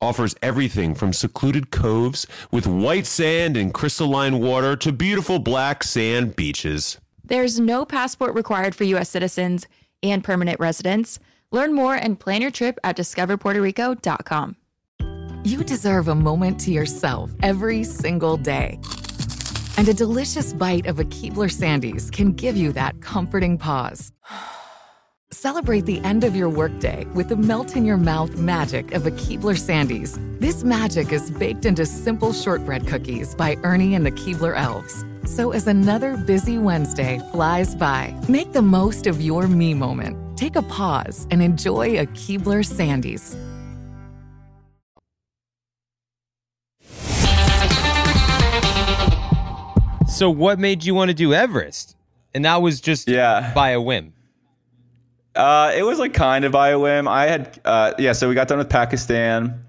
offers everything from secluded coves with white sand and crystalline water to beautiful black sand beaches. There's no passport required for U.S. citizens and permanent residents. Learn more and plan your trip at discoverpuertorico.com. You deserve a moment to yourself every single day. And a delicious bite of a Keebler Sandies can give you that comforting pause. [SIGHS] Celebrate the end of your workday with the melt in your mouth magic of a Keebler Sandies. This magic is baked into simple shortbread cookies by Ernie and the Keebler Elves. So as another busy Wednesday flies by, make the most of your me moment. Take a pause and enjoy a Keebler Sandies. So what made you want to do Everest? And that was just Yeah. by a whim. Uh, it was like kind of whim. I had, uh, yeah. So we got done with Pakistan.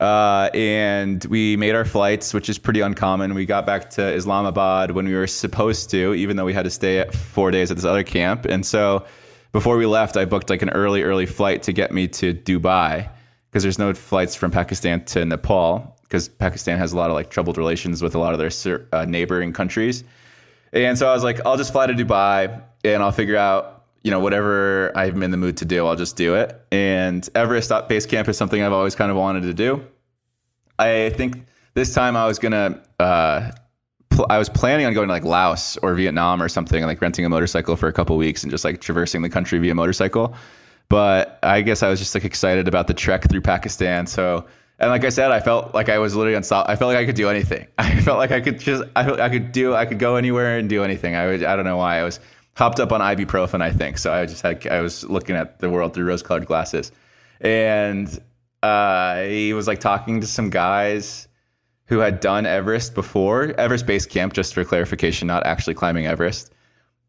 Uh, and we made our flights, which is pretty uncommon. We got back to Islamabad when we were supposed to, even though we had to stay four days at this other camp. And so before we left, I booked like an early, early flight to get me to Dubai because there's no flights from Pakistan to Nepal because Pakistan has a lot of like troubled relations with a lot of their uh, neighboring countries. And so I was like, I'll just fly to Dubai and I'll figure out, you know, whatever I'm in the mood to do, I'll just do it. And Everest Base Camp is something I've always kind of wanted to do. I think this time I was gonna, uh, pl- I was planning on going to like Laos or Vietnam or something, like renting a motorcycle for a couple weeks and just like traversing the country via motorcycle. But I guess I was just like excited about the trek through Pakistan. So, and like I said, I felt like I was literally unstoppable. I felt like I could do anything. [LAUGHS] I felt like I could just, I, I could do, I could go anywhere and do anything. I I don't know why. I was hopped up on ibuprofen, I think. So I just had, I was looking at the world through rose colored glasses. And uh, he was like talking to some guys who had done Everest before, Everest Base Camp, just for clarification, not actually climbing Everest.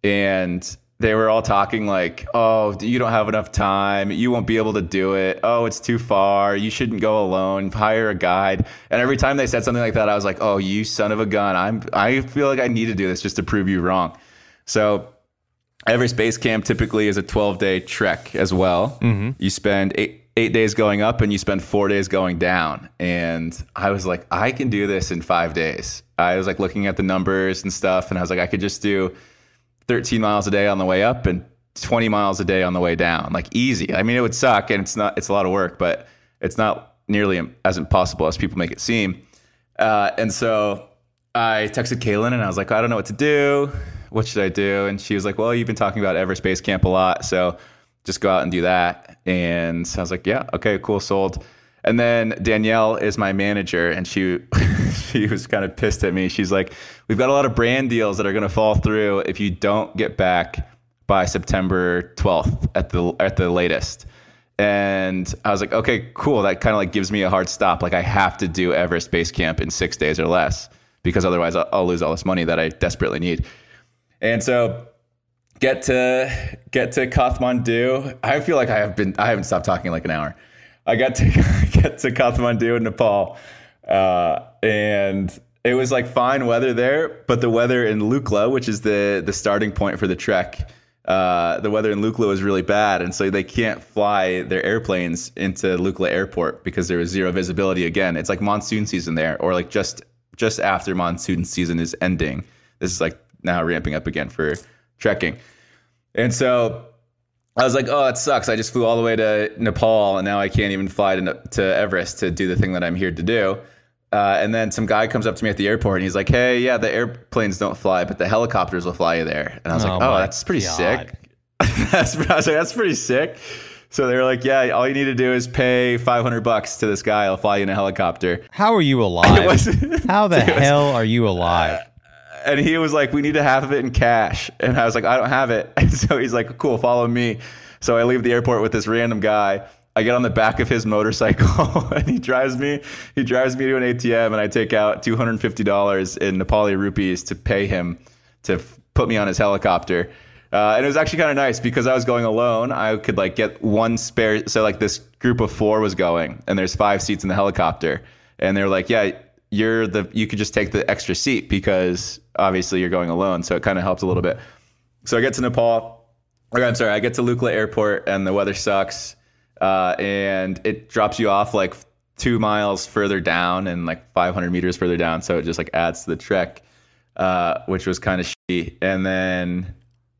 And they were all talking like, "Oh, you don't have enough time. You won't be able to do it. Oh, it's too far. You shouldn't go alone. Hire a guide." And every time they said something like that, I was like, "Oh, you son of a gun. I'm I feel like I need to do this just to prove you wrong." So, Everest Base Camp typically is a 12-day trek as well. You spend 8 8 days going up and you spend 4 days going down. And I was like, "I can do this in 5 days." I was like looking at the numbers and stuff and I was like, "I could just do 13 miles a day on the way up and 20 miles a day on the way down. Like easy. I mean, it would suck and it's not, it's a lot of work, but it's not nearly as impossible as people make it seem. Uh, and so I texted Caelynn and I was like, I don't know what to do. What should I do? And she was like, Well, you've been talking about Everest Base Camp a lot. So just go out and do that. And so I was like, Yeah, okay, cool, sold. And then Danielle is my manager, and she [LAUGHS] she was kind of pissed at me. She's like, "We've got a lot of brand deals that are going to fall through if you don't get back by September 12th at the at the latest." And I was like, "Okay, cool. That kind of like gives me a hard stop. Like I have to do Everest Base Camp in six days or less because otherwise I'll, I'll lose all this money that I desperately need." And so get to get to Kathmandu. I feel like I have been I haven't stopped talking in like an hour. I got to [LAUGHS] get to Kathmandu in Nepal, uh, and it was like fine weather there, but the weather in Lukla, which is the the starting point for the trek, uh, the weather in Lukla was really bad, and so they can't fly their airplanes into Lukla Airport because there was zero visibility. Again, it's like monsoon season there, or like just just after monsoon season is ending. This is like now ramping up again for trekking, and so I was like, oh, it sucks. I just flew all the way to Nepal and now I can't even fly to, to Everest to do the thing that I'm here to do. Uh, and then some guy comes up to me at the airport and he's like, hey, yeah, the airplanes don't fly, but the helicopters will fly you there. And I was Oh like, oh, that's pretty God. sick. [LAUGHS] that's, I was like, that's pretty sick. So they were like, yeah, all you need to do is pay 500 bucks to this guy. I'll fly you in a helicopter. How are you [LAUGHS] alive? was- How [LAUGHS] the was- hell are you alive? And he was like, "We need to have it in cash." And I was like, "I don't have it." [LAUGHS] And so he's like, "Cool, follow me." So I leave the airport with this random guy. I get on the back of his motorcycle, [LAUGHS] and he drives me. He drives me to an ATM, and I take out two hundred fifty dollars in Nepali rupees to pay him to f- put me on his helicopter. Uh, and it was actually kind of nice because I was going alone. I could like get one spare. So like this group of four was going, and there's five seats in the helicopter, and they're like, "Yeah, you're the you could just take the extra seat because obviously you're going alone." So it kind of helps a little bit. So I get to Nepal. Or I'm sorry, I get to Lukla Airport, and the weather sucks, uh, and it drops you off like two miles further down and like 500 meters further down. So it just like adds to the trek, uh, which was kind of shitty. And then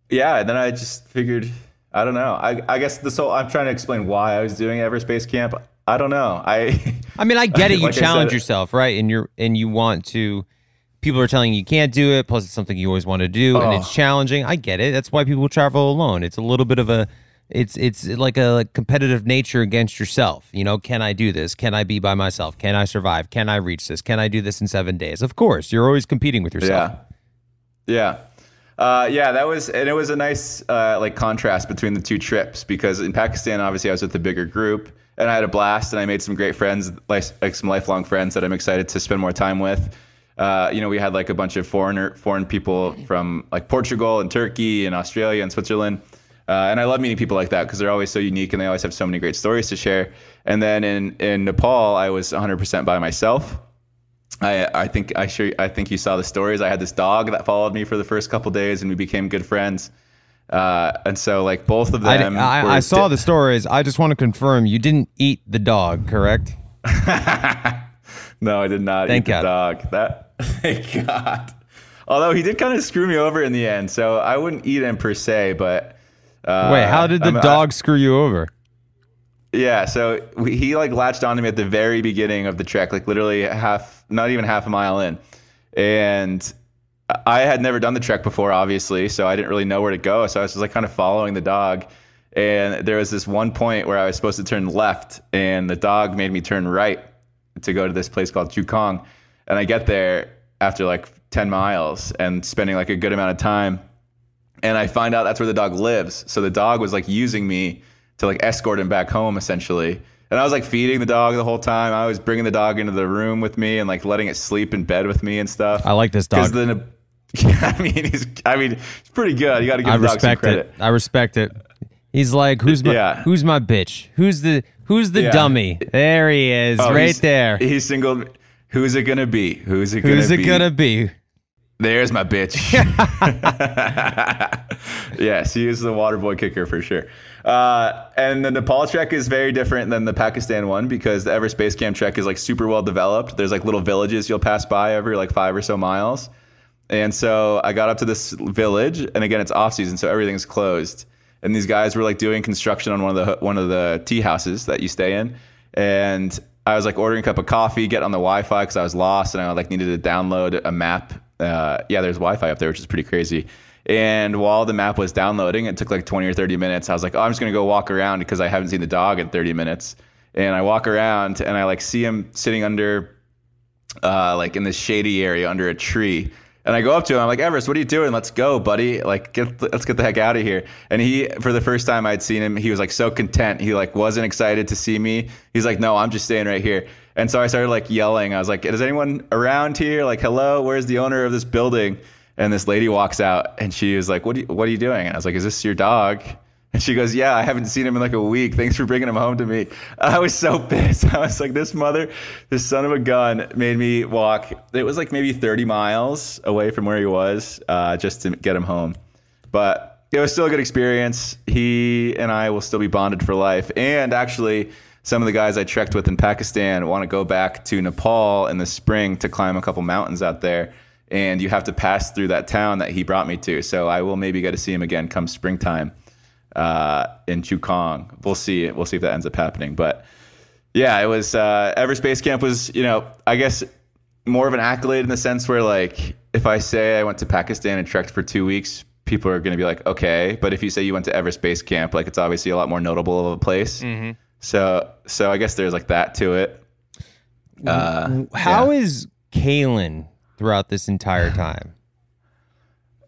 yeah, and then I just figured, I don't know. I, I guess this whole, I'm trying to explain why I was doing Everest Base Camp. I don't know. I, I mean, I [LAUGHS] get it. You Like challenge said- yourself, right? And you're and you want to. People are telling you you can't do it. Plus, it's something you always want to do, and it's Oh. challenging. I get it. That's why people travel alone. It's a little bit of a. It's it's like a like competitive nature against yourself. You know, can I do this? Can I be by myself? Can I survive? Can I reach this? Can I do this in seven days? Of course, you're always competing with yourself. Yeah. Yeah. Uh, yeah, that was, and it was a nice uh, like contrast between the two trips because in Pakistan, obviously, I was with a bigger group and I had a blast and I made some great friends, like, some lifelong friends that I'm excited to spend more time with. Uh, you know, we had like a bunch of foreigner, foreign people from like Portugal and Turkey and Australia and Switzerland. Uh, and I love meeting people like that because they're always so unique and they always have so many great stories to share. And then in, in Nepal, I was 100% by myself. I, I think I sure I think you saw the stories. I had this dog that followed me for the first couple days, and we became good friends. Uh, and so, like both of them, I, were I saw di- the stories. I just want to confirm you didn't eat the dog, correct? [LAUGHS] no, I did not Thank eat God. the dog. That [LAUGHS] thank God. Although he did kind of screw me over in the end, so I wouldn't eat him per se. But uh, Wait, how did the I'm- I- dog screw you over? Yeah, so we, he like latched onto me at the very beginning of the trek, like literally half, not even half a mile in, and I had never done the trek before, obviously, so I didn't really know where to go. So I was just like kind of following the dog, and there was this one point where I was supposed to turn left, and the dog made me turn right to go to this place called Chukong, and I get there after like ten miles and spending like a good amount of time, and I find out that's where the dog lives. So the dog was like using me to like escort him back home essentially. And I was like feeding the dog the whole time. I was bringing the dog into the room with me and like letting it sleep in bed with me and stuff. I like this dog. Then, [LAUGHS] I mean, he's, I mean, he's pretty good. You got to give I the dog some respect credit. it. I respect it. He's like, who's my Yeah. who's my bitch? Who's the who's the Yeah. dummy? There he is, Oh, right there. He's singled. Who's it gonna be? Who's it gonna be? Who's be? it gonna be? There's my bitch. [LAUGHS] [LAUGHS] yes, he is the water boy kicker for sure. Uh, and the Nepal trek is very different than the Pakistan one because the Everest Base Camp trek is like super well developed. There's like little villages you'll pass by every like five or so miles. And so I got up to this village, and again, it's off season, so everything's closed. And these guys were like doing construction on one of the one of the tea houses that you stay in. And I was like ordering a cup of coffee, get on the Wi-Fi because I was lost, and I like needed to download a map. Uh, yeah, there's Wi-Fi up there, which is pretty crazy. And while the map was downloading, it took like 20 or 30 minutes. I was like, oh, I'm just gonna go walk around because I haven't seen the dog in 30 minutes. And I walk around, and I like see him sitting under uh, like in this shady area under a tree. And I go up to him. I'm like, Everest, what are you doing? Let's go, buddy. Like, get, let's get the heck out of here. And he, for the first time I'd seen him, he was like so content. He like wasn't excited to see me. He's like, no, I'm just staying right here. And so I started like yelling. I was like, is anyone around here? Like, hello, where's the owner of this building? And this lady walks out and she was like, what are you, what are you doing? And I was like, is this your dog? And she goes, Yeah, I haven't seen him in like a week. Thanks for bringing him home to me. [LAUGHS] I was so pissed. [LAUGHS] I was like, This mother, this son of a gun made me walk. It was like maybe 30 miles away from where he was uh, just to get him home. But it was still a good experience. He and I will still be bonded for life. And actually, some of the guys I trekked with in Pakistan want to go back to Nepal in the spring to climb a couple mountains out there. And you have to pass through that town that he brought me to. So I will maybe get to see him again come springtime uh, in Chukong. We'll see. We'll see if that ends up happening. But yeah, it was uh, Everest Base Camp was you know I guess more of an accolade in the sense where like if I say I went to Pakistan and trekked for two weeks, people are going to be like okay. But if you say you went to Everest Base Camp, like it's obviously a lot more notable of a place. So so I guess there's like that to it. Uh, How yeah. is Caelynn throughout this entire [SIGHS] time?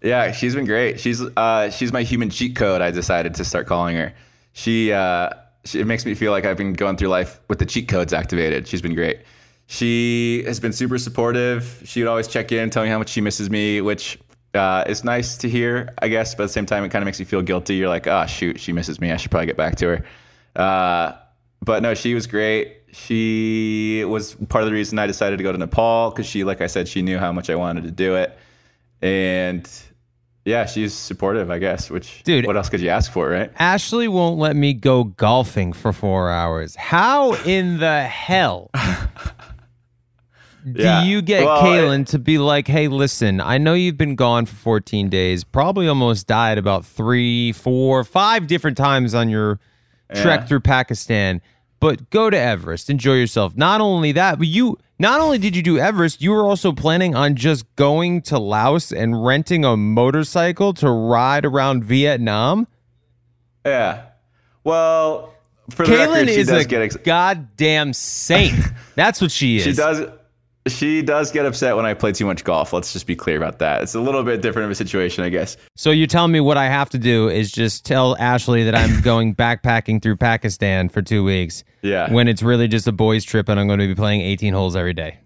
Yeah, she's been great. She's uh, she's my human cheat code. I decided to start calling her. She, uh, she it makes me feel like I've been going through life with the cheat codes activated. She's been great. She has been super supportive. She would always check in, tell me how much she misses me, which uh, is nice to hear, I guess. But at the same time, it kind of makes you feel guilty. You're like, oh shoot, she misses me. I should probably get back to her. Uh, but no, she was great. She was part of the reason I decided to go to Nepal because she, like I said, she knew how much I wanted to do it, and yeah, she's supportive, I guess. Which, Dude. what else could you ask for, right? Ashley won't let me go golfing for four hours. How in the hell [LAUGHS] do Yeah. you get Well, Caelynn to be like, hey, listen, I know you've been gone for 14 days, probably almost died about three, four, five different times on your trek Yeah. through Pakistan, but go to Everest, enjoy yourself. Not only that, but you. Not only did you do Everest, you were also planning on just going to Laos and renting a motorcycle to ride around Vietnam. Yeah. Well, for the Caelynn record, she is does a get ex- goddamn saint. [LAUGHS] That's what she is. she does she does get upset when I play too much golf. Let's just be clear about that. It's a little bit different of a situation, I guess. So you tell me what I have to do is just tell Ashley that I'm [LAUGHS] going backpacking through Pakistan for two weeks. Yeah. When it's really just a boys' trip and I'm going to be playing 18 holes every day.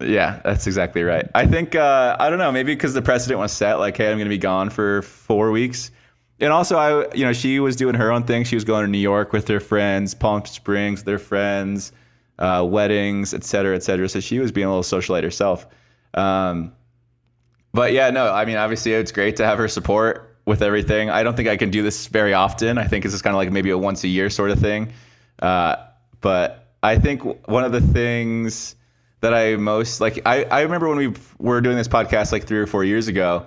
Yeah, that's exactly right. I think uh, I don't know, maybe because the precedent was set, like, hey, I'm going to be gone for four weeks. and also I, you know, she was doing her own thing. She was going to New York with her friends, Palm Springs with her friends, uh, weddings, et cetera, et cetera. So she was being a little socialite herself. Um, but yeah, no, I mean, obviously it's great to have her support with everything. I don't think I can do this very often. I think it's just kind of like maybe a once a year sort of thing. Uh, but I think one of the things that I most like, I, I remember when we were doing this podcast like three or four years ago,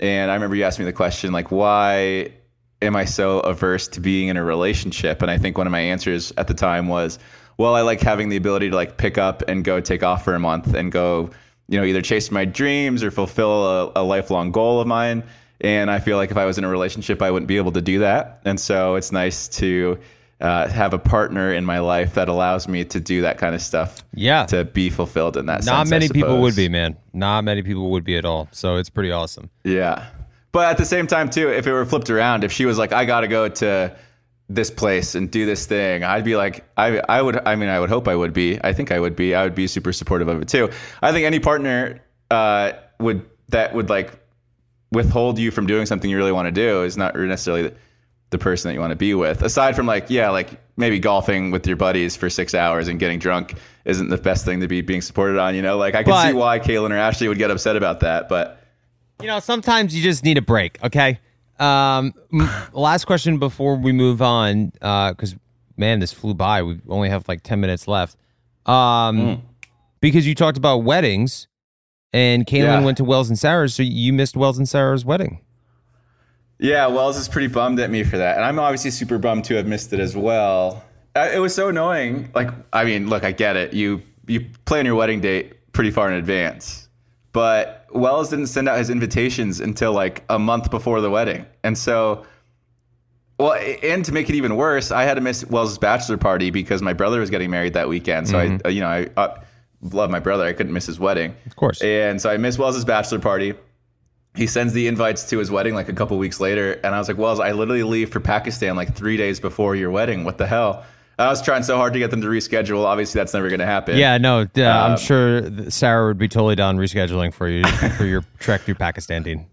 and I remember you asked me the question, like, why am I so averse to being in a relationship? And I think one of my answers at the time was, well, I like having the ability to like pick up and go take off for a month and go, you know, either chase my dreams or fulfill a, a lifelong goal of mine. And I feel like if I was in a relationship, I wouldn't be able to do that. And so it's nice to uh, have a partner in my life that allows me to do that kind of stuff. Yeah. To be fulfilled in that Not sense, many people would be, man. Not many people would be at all. So it's pretty awesome. Yeah. But at the same time, too, if it were flipped around, if she was like, I got to go to this place and do this thing, I'd be like, I, I would, I mean, I would hope I would be. I think I would be. I would be super supportive of it, too. I think any partner uh, would, that would like withhold you from doing something you really want to do is not necessarily the, the person that you want to be with. Aside from like, yeah, like maybe golfing with your buddies for six hours and getting drunk isn't the best thing to be being supported on, you know? Like, I can see why Caelynn or Ashley would get upset about that, but. You know, sometimes you just need a break, okay? Um, last question before we move on, because man, this flew by. We only have like 10 minutes left. Um, Because you talked about weddings, and Caelynn Yeah. went to Wells and Sarah's, so you missed Wells and Sarah's wedding. Yeah, Wells is pretty bummed at me for that, and I'm obviously super bummed to have missed it as well. Uh, It was so annoying. Like, I mean, look, I get it. You you plan your wedding date pretty far in advance, but Wells didn't send out his invitations until like a month before the wedding, and so. Well, and to make it even worse, I had to miss Wells' bachelor party because my brother was getting married that weekend. So I, uh, you know, I uh, love my brother. I couldn't miss his wedding, of course. And so I missed Wells' bachelor party he sends the invites to his wedding like a couple weeks later and i was like wells i literally leave for pakistan like three days before your wedding what the hell i was trying so hard to get them to reschedule. Obviously that's never going to happen. Yeah, no, I'm Um, sure Sarah would be totally down rescheduling for you [LAUGHS] for your trek through Pakistan, Dean.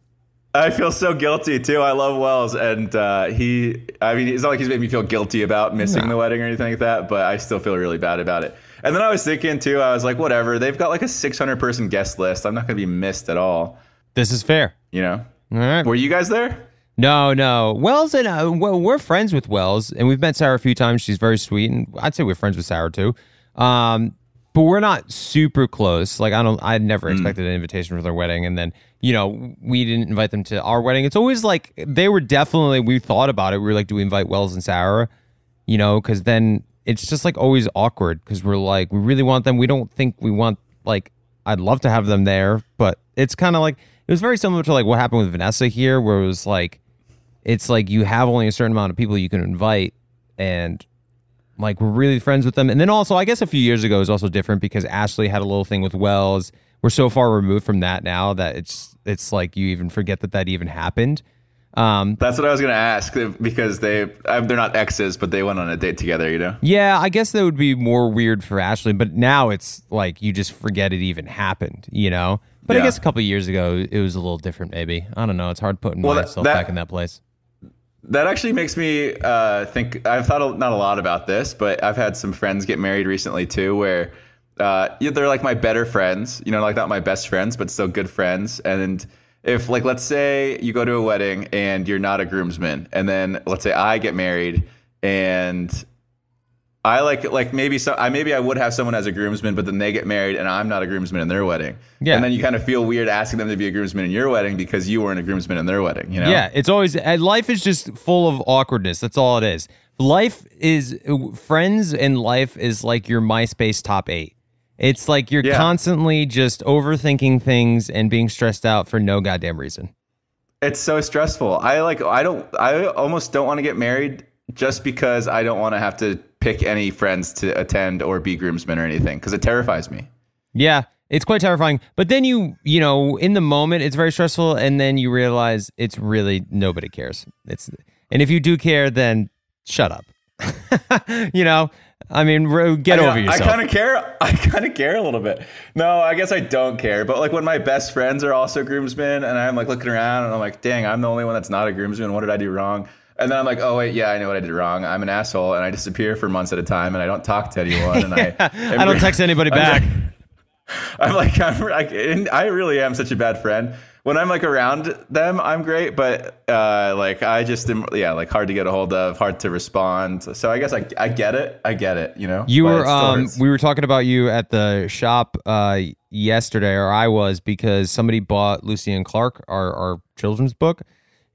i feel so guilty too. I love wells and uh, he i mean it's not like he's made me feel guilty about missing the wedding or anything like that but i still feel really bad about it. And then i was thinking too i was like whatever they've got like a 600 person guest list. I'm not going to be missed at all. This is fair. you know? All right. were you guys there No, no. Wells and uh, well, we're friends with Wells, and we've met Sarah a few times. She's very sweet, and I'd say we're friends with Sarah too. Um, but we're not super close. Like I don't, I never expected an invitation for their wedding, and then you know we didn't invite them to our wedding. It's always like they were definitely. We thought about it. We were like, do we invite Wells and Sarah? You know, because then it's just like always awkward because we're like, we really want them. We don't think we want like. I'd love to have them there, but it's kind of like it was very similar to like what happened with Vanessa here, where it was like it's like you have only a certain amount of people you can invite and like we're really friends with them. And then also i guess a few years ago was also different because ashley had a little thing with wells. We're so far removed from that now that it's it's like you even forget that that even happened. Um that's what i was going to ask because they they're not exes but they went on a date together you know? Yeah i guess that would be more weird for ashley but now it's like you just forget it even happened you know? But i guess a couple of years ago it was a little different maybe. I don't know it's hard putting Well, myself that- back in that place That actually makes me uh, think. I've thought a, not a lot about this, but I've had some friends get married recently too, where uh, they're like my better friends. You know, like not my best friends, but still good friends. And if, like, let's say you go to a wedding and you're not a groomsman, and then let's say I get married and I like like maybe so I maybe I would have someone as a groomsman, but then they get married and I'm not a groomsman in their wedding. Yeah. And then you kind of feel weird asking them to be a groomsman in your wedding because you weren't a groomsman in their wedding. You know. Yeah, it's always uh, life is just full of awkwardness. That's all it is. Life is uh, friends and life is like your MySpace top 8. It's like you're Yeah. constantly just overthinking things and being stressed out for no goddamn reason. It's so stressful. I like I don't I almost don't want to get married just because I don't want to have to pick any friends to attend or be groomsmen or anything because it terrifies me. Yeah, it's quite terrifying. But then you, you know, in the moment it's very stressful and then you realize it's really nobody cares. It's and if you do care then shut up. [LAUGHS] you know, I mean, ro- get I mean, over yourself. I kind of care. I kind of care a little bit. No, I guess I don't care. But like when my best friends are also groomsmen, and I'm like looking around, and I'm like, dang, I'm the only one that's not a groomsman. What did I do wrong? And then I'm like, oh wait, yeah, I know what I did wrong. I'm an asshole, and I disappear for months at a time, and I don't talk to anyone, and I [LAUGHS] I don't text anybody [LAUGHS] I'm back. like- [LAUGHS] I'm like, I'm like, I really am such a bad friend. When I'm like around them, I'm great, but uh, like I just am, yeah, like hard to get a hold of, hard to respond. So I guess I, I get it, I get it, you know. You But were um we were talking about you at the shop uh yesterday or I was because somebody bought Lucy and Clark our our children's book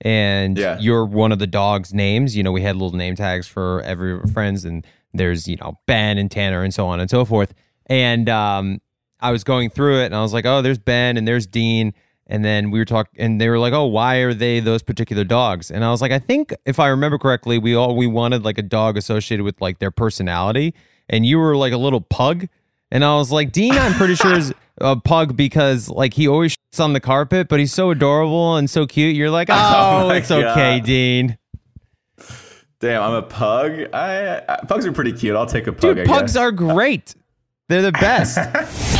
and Yeah. you're one of the dog's names. You know, we had little name tags for every friends and there's, you know, Ben and Tanner and so on and so forth. And um I was going through it and I was like, "Oh, there's Ben and there's Dean." And then we were talking, and they were like, "Oh, why are they those particular dogs?" And I was like, "I think if I remember correctly, we all we wanted like a dog associated with like their personality, and you were like a little pug." And I was like, "Dean, I'm pretty sure is [LAUGHS] a pug because like he always shits on the carpet, but he's so adorable and so cute." You're like, "Oh, oh my [LAUGHS] it's okay, Dean." Damn, I'm a pug. I, I pugs are pretty cute. I'll take a pug. Dude, pugs are great. They're the best. [LAUGHS]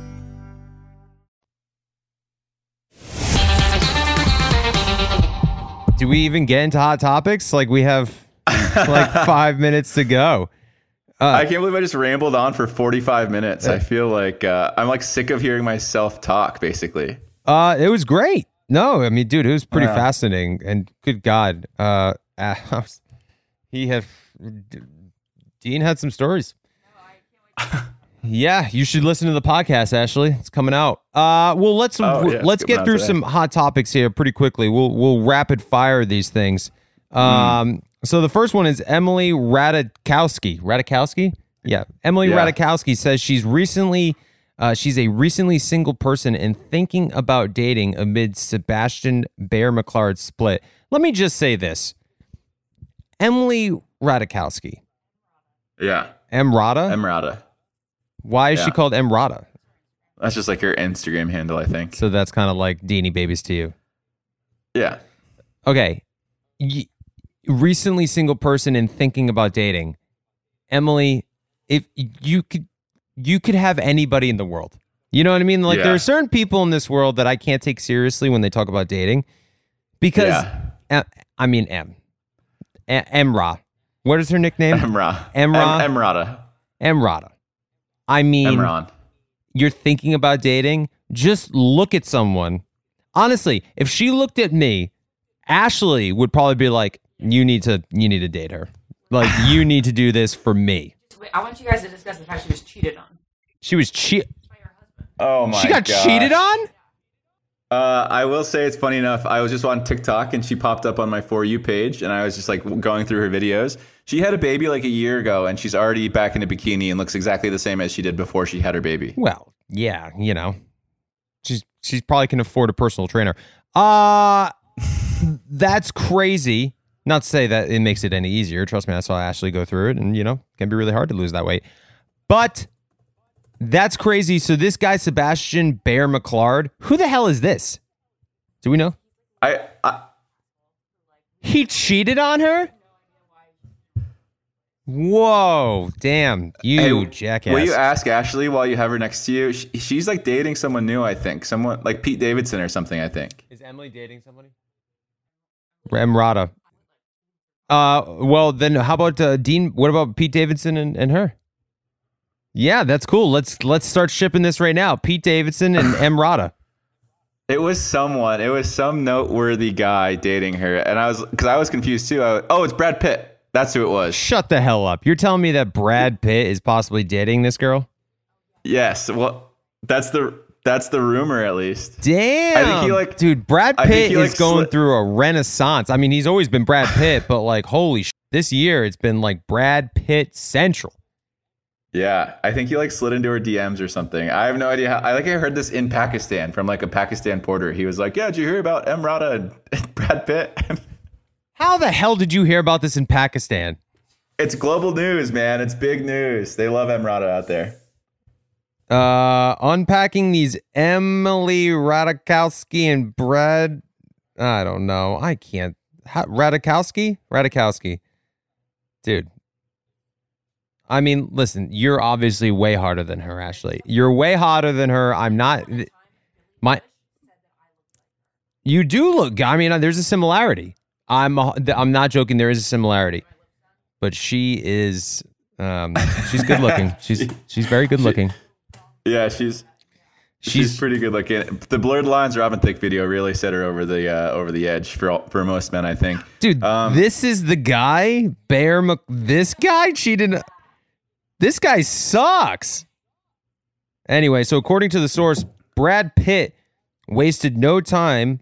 Do we even get into hot topics? Like we have like [LAUGHS] five minutes to go. I can't believe I just rambled on for 45 minutes. I feel like uh, I'm like sick of hearing myself talk, basically. Uh, it was great. No, I mean, dude, it was pretty Yeah. fascinating. And good God, uh, [LAUGHS] uh, he had Dean had some stories. [LAUGHS] yeah, you should listen to the podcast, Ashley. It's coming out. Uh, well, let's Oh, yeah, let's get through today. some hot topics here pretty quickly. We'll we'll rapid fire these things. Hmm. Um, so the first one is Emily Ratajkowski. Ratajkowski, yeah, Emily Yeah. Ratajkowski says she's recently. Uh, she's a recently single person and thinking about dating amid Sebastian Bear McClard's split. Let me just say this Emily Ratajkowski, Yeah. Emrata. Emrata. Why is she called Emrata? That's just like her Instagram handle, I think. So that's kind of like Deanie Babies to you. Yeah. Okay. Y- recently single person and thinking about dating. Emily, if you could you could have anybody in the world. You know what I mean? Like there are certain people in this world that I can't take seriously when they talk about dating. because Yeah. uh, I mean M, A- Emra. What is her nickname? Emra. Emra. Em- Emrata. Emrata. I mean, Emron. you're thinking about dating. Just look at someone. Honestly, if she looked at me, Ashley would probably be like, "You need to, you need to date her. Like, you [SIGHS] need to do this for me." Wait, I want you guys to discuss the fact she was cheated on. She was cheat. Oh my god. She got gosh. cheated on. Uh, I will say it's funny enough. I was just on TikTok and she popped up on my For You page, and I was just like going through her videos. She had a baby like a year ago, and she's already back in a bikini and looks exactly the same as she did before she had her baby. Well, yeah, you know, she's she's probably can afford a personal trainer. Uh that's crazy. Not to say that it makes it any easier. Trust me, I saw Ashley go through it, and you know, can be really hard to lose that weight. But that's crazy. So this guy, Sebastian Bear McClard, who the hell is this? Do we know? I, I He cheated on her. Whoa! Damn you, Hey, jackass! Will you ask Ashley while you have her next to you? She, she's like dating someone new, I think. Someone like Pete Davidson or something, I think. Is Emily dating somebody? Emrata. Uh, well then, how about uh, Dean? What about Pete Davidson and, and her? Yeah, that's cool. Let's let's start shipping this right now. Pete Davidson and Emrata. It was someone. It was some noteworthy guy dating her, and I was because I was confused too. I was, oh, it's Brad Pitt. That's who it was. Shut the hell up! You're telling me that Brad Pitt is possibly dating this girl? Yes. Well, that's the that's the rumor at least. Damn, I think he, like- dude. Brad Pitt is like, going sli- through a renaissance. I mean, he's always been Brad Pitt, but like, holy sh! This year, it's been like Brad Pitt central. Yeah, I think he like slid into her DMs or something. I have no idea how. I like I heard this in Pakistan from like a Pakistan porter. He was like, "Yeah, did you hear about Emrata and [LAUGHS] Brad Pitt?" [LAUGHS] How the hell did you hear about this in Pakistan? it's global news, man. It's big news. They love Emrata out there. Uh, unpacking these Emily Ratajkowski and Brad. I don't know. I can't. How, Radikowski? Radikowski. Dude. I mean, listen, you're obviously way harder than her, Ashley. You're way hotter than her. I'm not. My. You do look. I mean, there's a similarity. I'm. I'm not joking. There is a similarity, but she is. Um, she's good looking. [LAUGHS] She's she's very good looking. Yeah, she's she's, She's- pretty good looking. The blurred lines Robin Thicke video really set her over the uh, over the edge for all, for most men, I think. Dude, Um, this is the guy, Bear Mc. This guy cheated. This guy sucks. Anyway, so according to the source, Brad Pitt wasted no time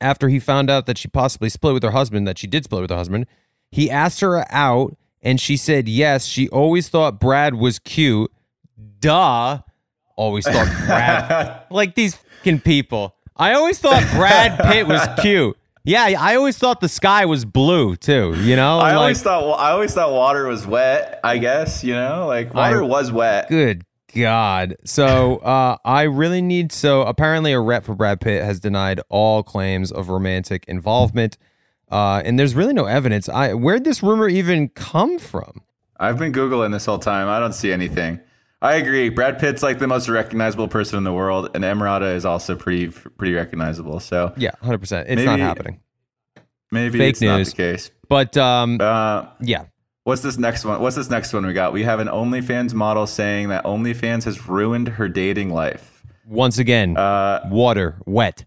after he found out that she possibly split with her husband, that she did split with her husband. He asked her out and she said yes. She always thought Brad was cute. Duh. Always thought Brad. [LAUGHS] like these fucking people. I always thought Brad Pitt was [LAUGHS] cute. Yeah, I always thought the sky was blue too. You know, I like, always thought I always thought water was wet. I guess you know, like water I- was wet. Good God. So [LAUGHS] uh, I really need. So apparently, a rep for Brad Pitt has denied all claims of romantic involvement, uh, and there's really no evidence. I where'd this rumor even come from? I've been googling this whole time. I don't see anything. I agree. Brad Pitt's like the most recognizable person in the world, and Emrata is also pretty pretty recognizable. So Yeah, hundred percent. It's not happening. maybe Fake it's not news. the case. But um, Uh, yeah, what's this next one? What's this next one we got? We have an OnlyFans model saying that OnlyFans has ruined her dating life. once again, Uh, water wet.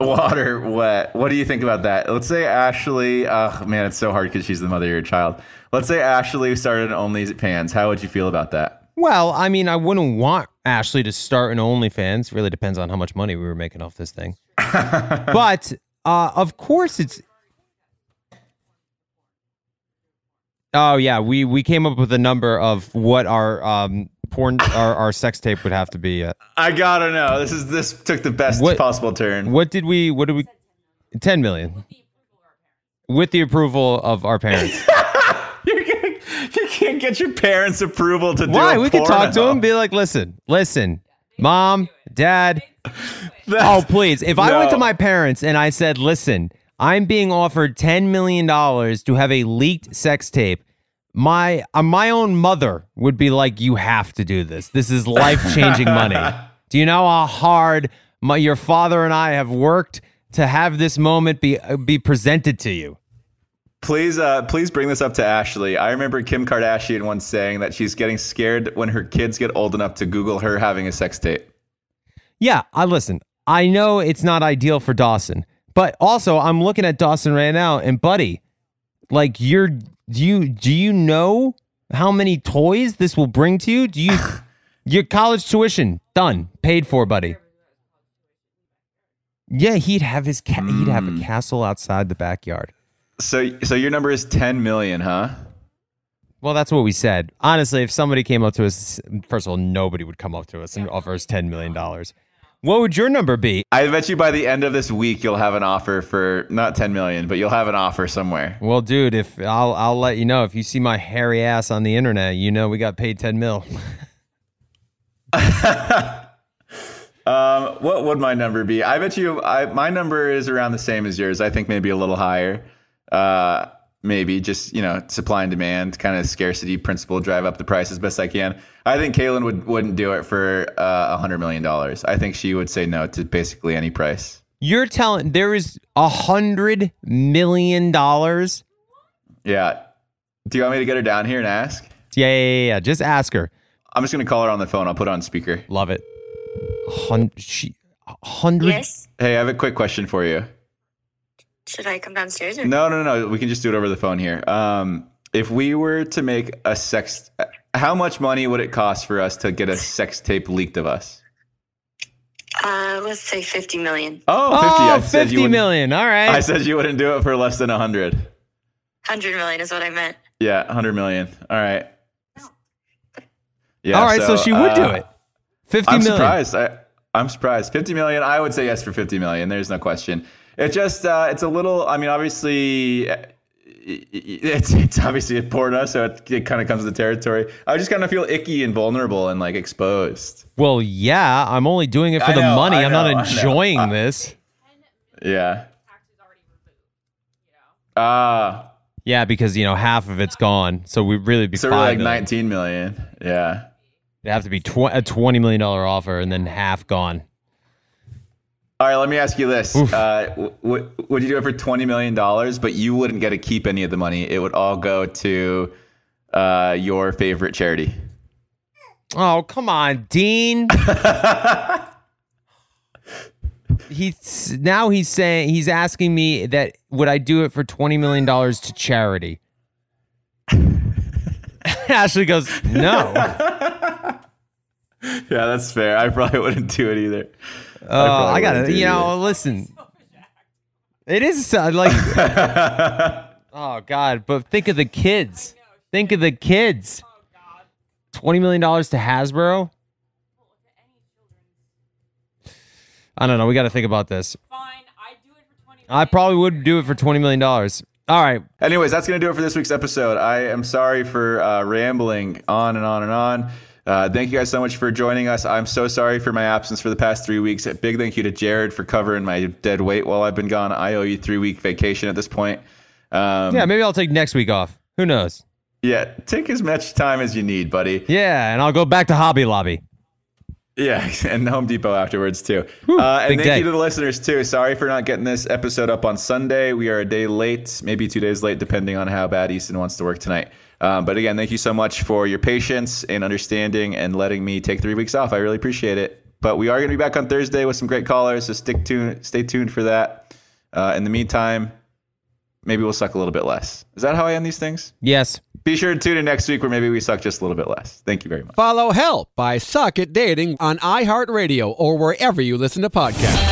Water wet. What do you think about that? Let's say Ashley. Oh man, it's so hard because she's the mother of your child. Let's say Ashley started an OnlyFans. How would you feel about that? Well, I mean, I wouldn't want Ashley to start an OnlyFans. Really depends on how much money we were making off this thing. [LAUGHS] but uh, of course, it's. Oh yeah, we we came up with a number of what our um porn our, our sex tape would have to be. At. I gotta know. This is this took the best What- possible turn. What did we? What did we? Ten million. With the approval of our parents. [LAUGHS] you can't, get your parents' approval to do. Why? We could talk to him. Be like, listen, listen, mom, dad. Oh, please. If I went to my parents and I said, listen, I'm being offered $10 million to have a leaked sex tape, my uh, my own mother would be like, you have to do this. This is life changing money. [LAUGHS] Do you know how hard my, your father and I have worked to have this moment be uh, be presented to you. Please, uh, please bring this up to Ashley. I remember Kim Kardashian once saying that she's getting scared when her kids get old enough to Google her having a sex tape. Yeah, I listen. I know it's not ideal for Dawson, but also I'm looking at Dawson right now, and buddy, like you're do you do you know how many toys this will bring to you? Do you [LAUGHS] your college tuition done, paid for, buddy? Yeah, he'd have his ca- he'd have a castle outside the backyard. So, so your number is 10 million, huh? Well, that's what we said. Honestly, if somebody came up to us, first of all, nobody would come up to us and offer us ten million dollars. What would your number be? I bet you by the end of this week you'll have an offer for not 10 million, but you'll have an offer somewhere. Well, dude, if I'll I'll let you know if you see my hairy ass on the internet, you know we got paid ten mil. [LAUGHS] Um, what would my number be? I bet you I, my number is around the same as yours. I think maybe a little higher. Uh, maybe just you know supply and demand, kind of scarcity principle, drive up the price as best I can. I think Caelynn would wouldn't do it for uh, a hundred million dollars. I think she would say no to basically any price. You're telling there is a hundred million dollars? Yeah. Do you want me to get her down here and ask? Yeah, yeah, yeah, yeah. Just ask her. I'm just gonna call her on the phone. I'll put it on speaker. Love it. Hun- she, hundred. Yes. Hey, I have a quick question for you. Should I come downstairs? Or? No, no, no. We can just do it over the phone here. Um, if we were to make a sex, how much money would it cost for us to get a sex tape leaked of us? Uh, let's say 50 million. Oh, 50, oh, 50 you million. All right. I said you wouldn't do it for less than 100. 100 million is what I meant. Yeah, 100 million. All right. Yeah, All right, so, she would do uh, it. Fifty I'm million. surprised. I, I'm surprised. 50 million. I would say yes for 50 million. There's no question. It just, uh, it's a little, I mean, obviously, uh, it's, it's obviously a porno, so it, it kind of comes with the territory. I just kind of feel icky and vulnerable and like exposed. Well, yeah, I'm only doing it for I the know, money. I I'm know, not enjoying Uh, this. Yeah. Ah, Yeah, because you know half of it's gone, so we'd really be so we're five like million. 19 million. Yeah. It'd have to be tw- a twenty million dollar offer and then half gone. All right, let me ask you this: uh, w- w- Would you do it for twenty million dollars, but you wouldn't get to keep any of the money? It would all go to uh, your favorite charity. Oh, come on, Dean. [LAUGHS] he's now he's saying he's asking me that would I do it for twenty million dollars to charity? [LAUGHS] Ashley goes, no. [LAUGHS] Yeah, that's fair. I probably wouldn't do it either. Uh, probably I got wouldn't to You know, listen. [LAUGHS] It is uh, like, [LAUGHS] oh God! But think of the kids. Think of the kids. Twenty million dollars to Hasbro. I don't know. We got to think about this. Fine, I probably would do it for twenty million dollars. All right. Anyways, that's going to do it for this week's episode. I am sorry for uh, rambling on and on and on. Uh, thank you guys so much for joining us. I'm so sorry for my absence for the past three weeks. A big thank you to Jared for covering my dead weight while I've been gone. I owe you three week vacation at this point. Um, Yeah, maybe I'll take next week off. Who knows? yeah, take as much time as you need, buddy. Yeah, and I'll go back to Hobby Lobby. Yeah, [LAUGHS] and Home Depot afterwards too. uh, and thank day. you to the listeners too. Sorry for not getting this episode up on Sunday. We are a day late, maybe two days late, depending on how bad Easton wants to work tonight. Um, but again, thank you so much for your patience and understanding and letting me take three weeks off. I really appreciate it. But we are going to be back on Thursday with some great callers, so stick tuned, stay tuned for that. Uh, in the meantime, maybe we'll suck a little bit less. Is that how I end these things? Yes. Be sure to tune in next week where maybe we suck just a little bit less. Thank you very much. Follow Help I Suck at Dating on iHeartRadio or wherever you listen to podcasts.